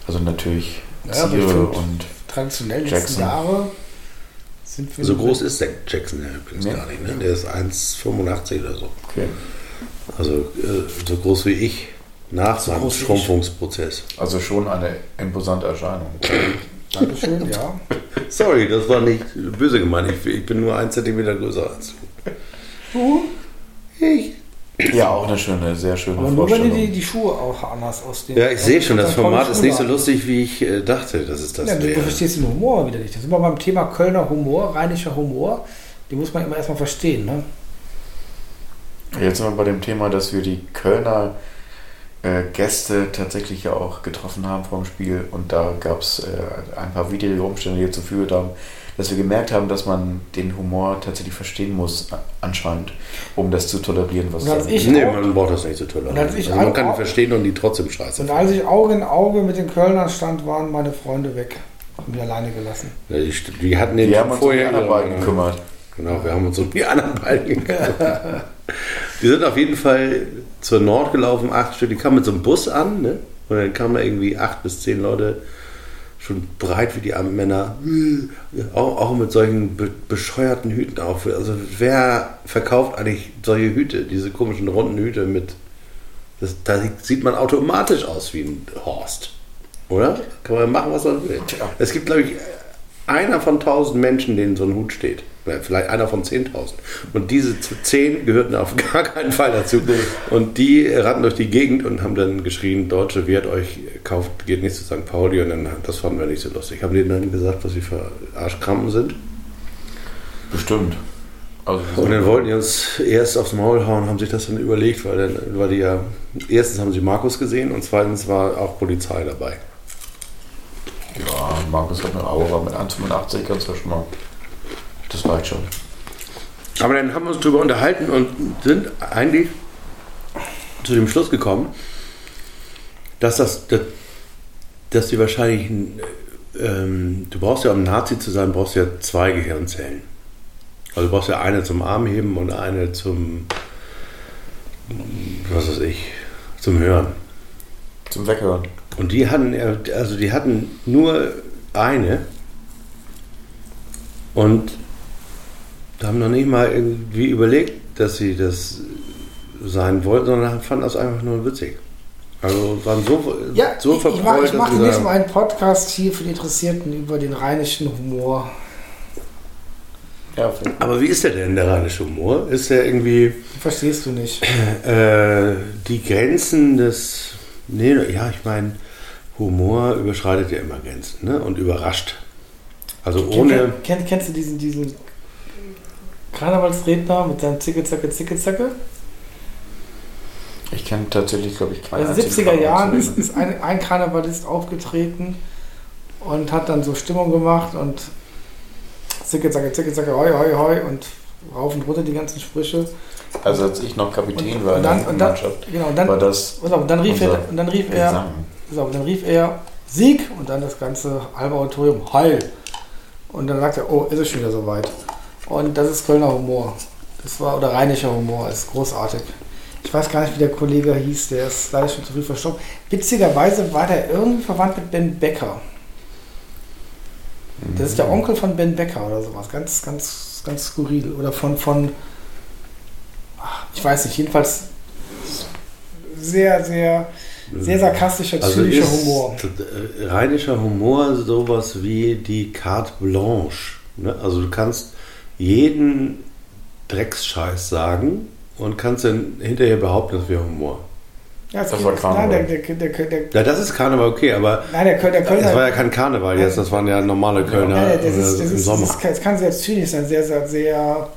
Also natürlich Ziere und Traditionell letzten Jackson. Jahre So groß ist der Jackson ja übrigens Nee. gar nicht. Ne? Der ist 1,85 oder so. Okay. Also äh, so groß wie ich nach So seinem. Schrumpfungsprozess. Also schon eine imposante Erscheinung. Dankeschön, ja. Sorry, das war nicht böse gemeint. Ich, ich bin nur ein Zentimeter größer als du. Ich. Ja, auch eine schöne, sehr schöne Aber nur wenn du die, die Schuhe auch anders ausstehen. Ja, ich sehe schon, das Format ist nicht so lustig, wie ich äh, dachte, dass es das Ja, du, du wäre. verstehst den Humor wieder nicht. Da sind wir beim Thema Kölner Humor, rheinischer Humor. Den muss man immer erstmal verstehen. Ne? Jetzt sind wir bei dem Thema, dass wir die Kölner äh, Gäste tatsächlich ja auch getroffen haben vor dem Spiel und da gab es äh, ein paar widrige Umstände, die dazu geführt haben, dass wir gemerkt haben, dass man den Humor tatsächlich verstehen muss, anscheinend, um das zu tolerieren, was da ich- Nee, man braucht das nicht zu tolerieren. Also man kann ihn verstehen und die trotzdem scheiße Und als ich Auge in Auge mit den Kölnern stand, waren meine Freunde weg. Haben mich alleine gelassen. Ja, Die, die hatten den Wir haben uns um die vorher anderen beiden gekümmert. Genau, wir haben uns um die anderen beiden gekümmert. die sind auf jeden Fall zur Nord gelaufen, acht Stück. Die kamen mit so einem Bus an, ne? Und dann kamen da irgendwie acht bis zehn Leute, schon breit wie die armen Männer, auch, auch mit solchen be bescheuerten Hüten auf. Also wer verkauft eigentlich solche Hüte, diese komischen runden Hüte mit. Das, da sieht man automatisch aus wie ein Horst. Oder? Kann man machen, was man will. Es gibt, glaube ich, einer von tausend Menschen, denen so ein Hut steht. Vielleicht einer von 10.000. Und diese zehn gehörten auf gar keinen Fall dazu. Und die rannten durch die Gegend und haben dann geschrien, Deutsche, wehrt euch, kauft, geht nicht zu St. Pauli. Und dann, das fanden wir nicht so lustig. Haben denen dann gesagt, was sie für Arschkrampen sind. Bestimmt. Also, Und dann wollten die uns erst aufs Maul hauen, haben sich das dann überlegt, weil dann war die ja, erstens haben sie Markus gesehen und zweitens war auch Polizei dabei. Ja, Markus hat eine Aura mit 1,85 ganz ja schon mal. Das reicht schon. Aber dann haben wir uns darüber unterhalten und sind eigentlich zu dem Schluss gekommen, dass das, dass, dass die wahrscheinlich, ähm, du brauchst ja, um Nazi zu sein, brauchst du ja zwei Gehirnzellen. Also du brauchst ja eine zum Armheben und eine zum, was weiß ich, zum Hören. Zum Weghören. Und die hatten, also die hatten nur eine und haben noch nicht mal irgendwie überlegt, dass sie das sein wollten, sondern fanden das einfach nur witzig. Also waren so, Ja, so ich, ich mache ich mach demnächst mal einen Podcast hier für die Interessierten über den rheinischen Humor. Ja, aber wie ist der denn, der rheinische Humor? Ist der irgendwie Verstehst du nicht? äh, die Grenzen des, nee, ja, ich meine, Humor überschreitet ja immer Grenzen ne? und überrascht. Also ohne... Kenn, kennst du diesen, diesen Karnevalsredner mit seinem Zicke, Zacke, Zicke, Zacke? ich kenne tatsächlich, glaube ich, In keinen den einzigen 70er Jahren ist, ist ein, ein Karnevalist aufgetreten und hat dann so Stimmung gemacht und Zicke, Zacke, Zicke, Zacke, hoi, hoi, hoi und rauf und runter die ganzen Sprüche. Also als ich noch Kapitän Und- war und in dann- der und dann- Mannschaft, Genau, und dann, war das und dann rief er, und dann rief er, und dann rief er Sieg und dann das ganze halbe Auditorium Heil. Und dann sagt er, oh, ist es schon wieder soweit. Und das ist Kölner Humor. Das war, oder rheinischer Humor, ist großartig. Ich weiß gar nicht, wie der Kollege hieß, der ist leider schon zu früh verstorben. Witzigerweise war der irgendwie verwandt mit Ben Becker. Das ist der Onkel von Ben Becker oder sowas. Ganz, ganz, ganz skurril. Oder von, von ich weiß nicht, jedenfalls sehr, sehr, sehr sarkastischer, Also zynischer ist Humor. äh, rheinischer Humor sowas wie die Carte Blanche. Ne? Also du kannst jeden Drecksscheiß sagen und kannst dann hinterher behaupten, das wäre Humor. Ja, Das geht- war Karneval. Nein, der, der, der, der, der, Ja, das ist Karneval okay, aber nein, der, Köl- der Kölner. es war ja kein Karneval jetzt, das waren ja normale Kölner Nein, das, äh, ist, das, im ist, das, Sommer. ist, das kann sehr zynisch sein, sehr, sehr, sehr.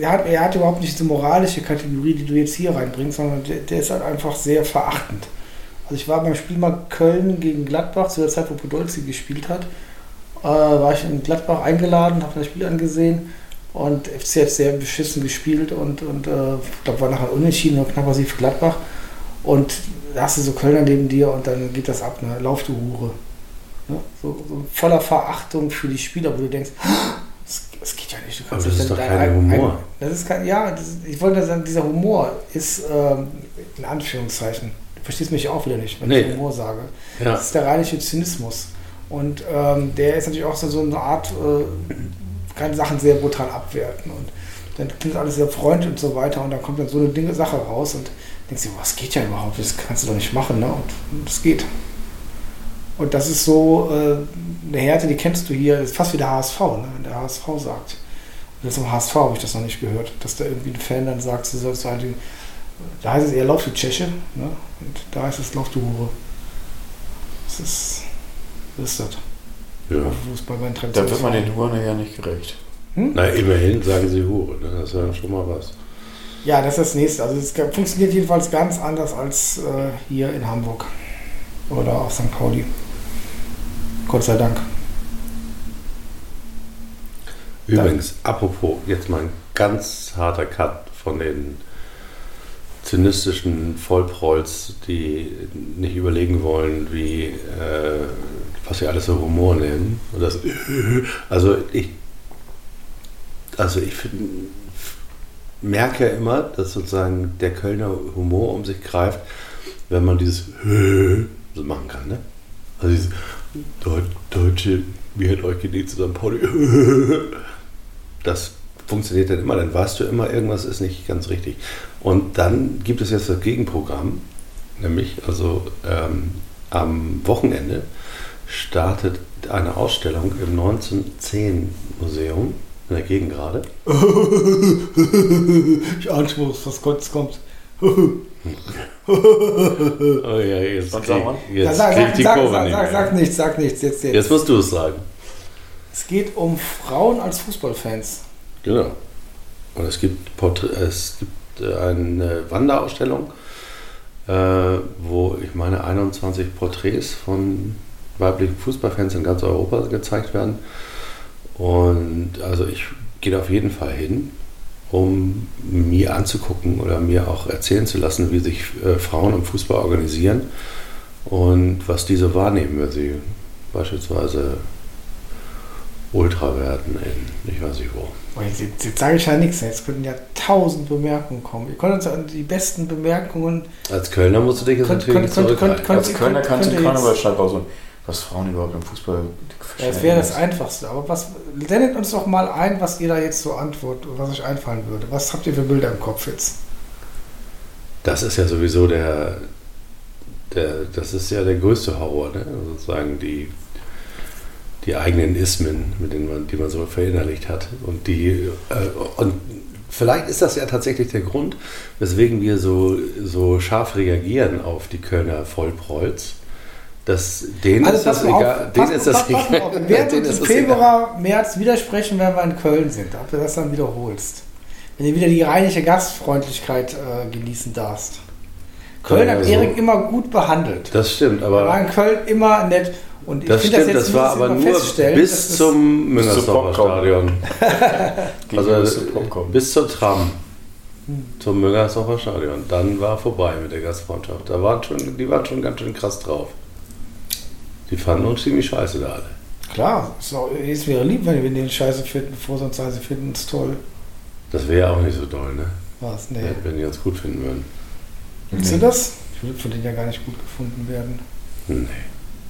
Er hat, er hat überhaupt nicht diese moralische Kategorie, die du jetzt hier reinbringst, sondern der, der ist halt einfach sehr verachtend. Also ich war beim Spiel mal Köln gegen Gladbach, zu der Zeit, wo Podolski gespielt hat, äh, war ich in Gladbach eingeladen, habe das Spiel angesehen und FC hat sehr beschissen gespielt und, und äh, ich glaube, war nachher unentschieden und knapper Sieg für Gladbach. Und da hast du so Kölner neben dir und dann geht das ab, ne? Lauf du Hure. Ne? So, so voller Verachtung für die Spieler, wo du denkst, das, das geht ja nicht. Du Aber das ist doch kein ein- Humor. Ein, das ist kein, ja, das, ich wollte sagen, dieser Humor ist ähm, in Anführungszeichen. Du verstehst mich auch wieder nicht, wenn Nee. ich Humor sage. Das Ja. ist der rheinische Zynismus. Und ähm, der ist natürlich auch so, so eine Art äh, kann Sachen sehr brutal abwerten und dann klingt alles sehr freundlich und so weiter und dann kommt dann so eine Dinge, Sache raus und denkst dir, was geht ja überhaupt? Das kannst du doch nicht machen, ne? Und das geht. Und das ist so äh, eine Härte, die kennst du hier, ist fast wie der HSV, ne? wenn der HSV sagt. Und jetzt im HSV habe ich das noch nicht gehört, dass da irgendwie ein Fan dann sagt, du sollst halt, da heißt es eher Lauf du Tscheche, ne? und da heißt es Lauf du Hure. Das ist, das ist das. Ja. Fußball bei Da wird man den Huren ja nicht gerecht. Na, immerhin sagen sie Hure, ne? das ist ja schon mal was. Ja, das ist das nächste. Also es funktioniert jedenfalls ganz anders als äh, hier in Hamburg oder auf St. Pauli. Gott sei Dank. Übrigens, apropos, jetzt mal ein ganz harter Cut von den zynistischen Vollprolls, die nicht überlegen wollen, wie, äh, was sie alles so Humor nennen. Und das, also ich, also ich find, merke immer, dass sozusagen der Kölner Humor um sich greift, wenn man dieses so machen kann. Ne? Also dieses Deutsche, wie hat euch gedient zusammen, Pauli? Das funktioniert dann immer, dann weißt du immer, irgendwas ist nicht ganz richtig. Und dann gibt es jetzt das Gegenprogramm, nämlich also ähm, am Wochenende startet eine Ausstellung im 1910 Museum in der Gegend gerade. Ich ahne schon, was kurz kommt. Oh ja, jetzt mal. krieg, jetzt sag, sag, die sag, Kurve sag, nicht sag, mehr. sag nichts, sag nichts. Jetzt, jetzt. Jetzt musst du es sagen. Es geht um Frauen als Fußballfans. Genau. Und es gibt, Porträt, es gibt äh, eine Wanderausstellung, äh, wo ich meine 21 Porträts von weiblichen Fußballfans in ganz Europa gezeigt werden. Und also ich gehe da auf jeden Fall hin, um mir anzugucken oder mir auch erzählen zu lassen, wie sich äh, Frauen im Fußball organisieren und was diese wahrnehmen, wenn sie beispielsweise Ultra werden in ich weiß nicht wo. Oh, Jetzt, jetzt, jetzt sage ich ja nichts. Jetzt könnten ja tausend Bemerkungen kommen. Ihr könnt uns an die besten Bemerkungen. Als Kölner musst du dich jetzt Könnt- natürlich könnt- könnt- zurückhalten. könnt- Als Kölner kannst du könnt ihr Karneval jetzt- schreiben raus, was Frauen überhaupt im Fußball Ja, das wäre das Einfachste. Aber was sendet uns doch mal ein, was ihr da jetzt so antwortet, was euch einfallen würde. Was habt ihr für Bilder im Kopf jetzt? Das ist ja sowieso der, der das ist ja der größte Horror, ne? Also sozusagen die, die eigenen Ismen, mit denen man, die man so verinnerlicht hat. Und die äh, und vielleicht ist das ja tatsächlich der Grund, weswegen wir so, so scharf reagieren auf die Kölner Vollprolls. Dass denen ist das egal. Denen ist das mal auf. Wir uns im das egal. Februar, März widersprechen, wenn wir in Köln sind. Ob du das dann wiederholst. Wenn du wieder die rheinische Gastfreundlichkeit äh, genießen darfst. Köln Ja, hat so. Erik immer gut behandelt. Das stimmt, Er war aber in Köln immer nett. Und ich das finde stimmt, das, jetzt war müssen wir aber nur bis das- zum Müngersdorfer. Stadion. Also, Also Popcorn. bis zur Tram zum Müngersdorfer Stadion. Dann war vorbei mit der Gastfreundschaft. Da waren schon, die waren schon ganz schön krass drauf. Die fanden uns ziemlich scheiße da alle. Klar, es ist auch- es wäre lieb, wenn wir den Scheiße finden, vor sonst sagen, sie finden es toll. Das wäre ja auch nicht so doll, ne? Was? Nee. Wenn die uns gut finden würden. Willst du das? Ich will von denen ja gar nicht gut gefunden werden. Nee.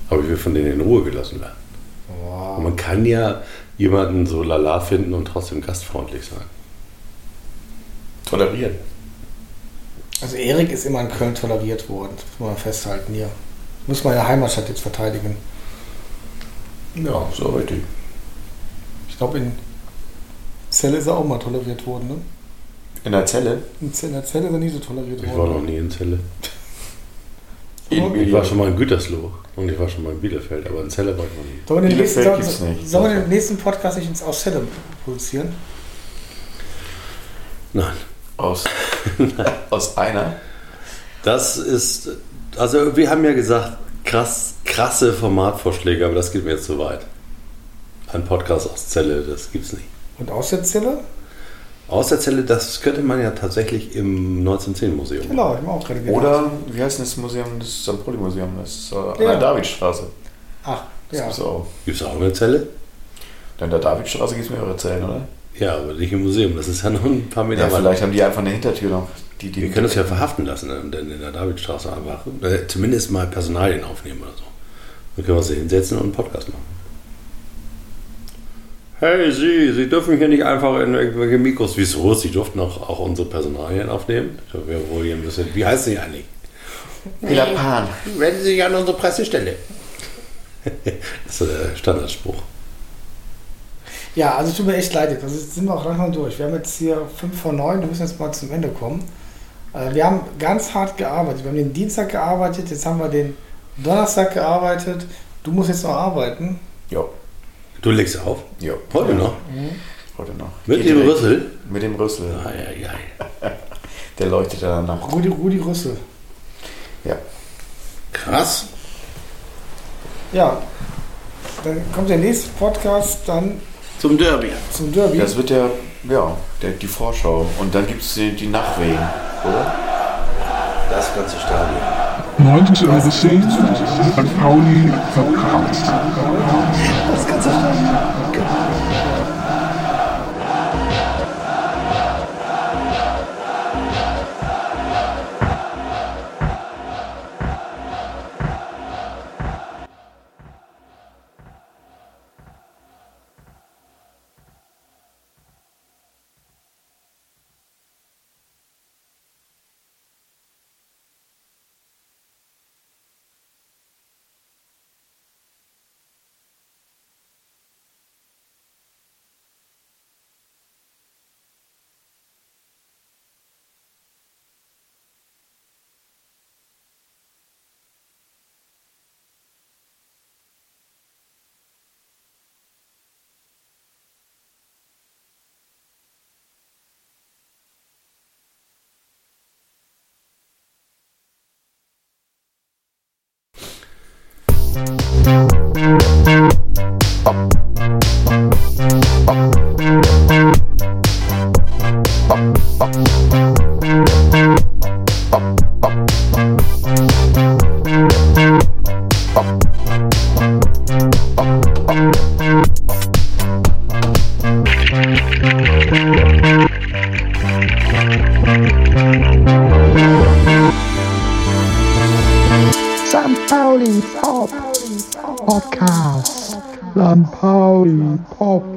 Aber ich will von denen in Ruhe gelassen werden. Wow. Und man kann ja jemanden so lala finden und trotzdem gastfreundlich sein. Tolerieren. Also Erik ist immer in Köln toleriert worden. Das muss man festhalten hier. Ich muss meine Heimatstadt jetzt verteidigen. Ja, so richtig. Ich glaube, in Celle ist er auch mal toleriert worden. Ne? In der Zelle? In Zelle, in der Zelle ist er nie so toleriert Ich war worden. noch nie in Celle. In Ich war schon mal in Gütersloh und ich war schon mal in Bielefeld, aber in Celle war ich noch nie. Sollen wir den nächsten, nicht. sollen wir den nächsten Podcast nicht ins aus Celle produzieren? Nein. Aus, aus einer. Das ist, also wir haben ja gesagt, krass, krasse Formatvorschläge, aber das geht mir jetzt zu weit. Ein Podcast aus Celle, das gibt's nicht. Und aus der Zelle? Aus der Zelle, das könnte man ja tatsächlich im 1910-Museum machen. Genau, ich habe auch gerade gedacht. Oder, wie heißt denn das Museum? Das St. Pauli-Museum. Das ist äh, an Ja. der Davidstraße. Ach, Das ja. gibt's auch. Gibt es auch eine Zelle? Dann in der Davidstraße gibt es mehrere Zellen, oder? Ja, aber nicht im Museum. Das ist ja noch ein paar Meter Ja, vielleicht haben die einfach eine Hintertür noch. Die, die Wir können uns ja verhaften lassen und dann in der Davidstraße einfach äh, zumindest mal Personalien aufnehmen oder so. Dann können wir uns da hinsetzen und einen Podcast machen. Hey, Sie, Sie dürfen hier nicht einfach in irgendwelche Mikros. Wieso? Sie durften auch, auch unsere Personalien aufnehmen. Wäre wohl hier ein bisschen. Wie heißt Sie eigentlich? Peter Pan. Wenden Sie sich an unsere Pressestelle. das ist der Standardspruch. Ja, also tut mir echt leid jetzt. Also sind wir auch langsam durch. Wir haben jetzt hier 5 vor 9, wir müssen jetzt mal zum Ende kommen. Äh, Wir haben ganz hart gearbeitet. Wir haben den Dienstag gearbeitet, jetzt haben wir den Donnerstag gearbeitet. Du musst jetzt noch arbeiten. Jo, Du legst auf? jo. Heute noch? Heute noch. Mit Geht dem direkt. Rüssel? Mit dem Rüssel. Ei, ei, ei. Der leuchtet ja danach. Rudi, Rudi Rüssel. Ja. Krass. Ja, dann kommt der nächste Podcast dann Zum Derby. zum Derby. Das wird der, ja, der, die Vorschau. Und dann gibt es die, die Nachwehen, oder? Das ganze Stadion. 90 Euro 10 St. Pauli verkauft. St.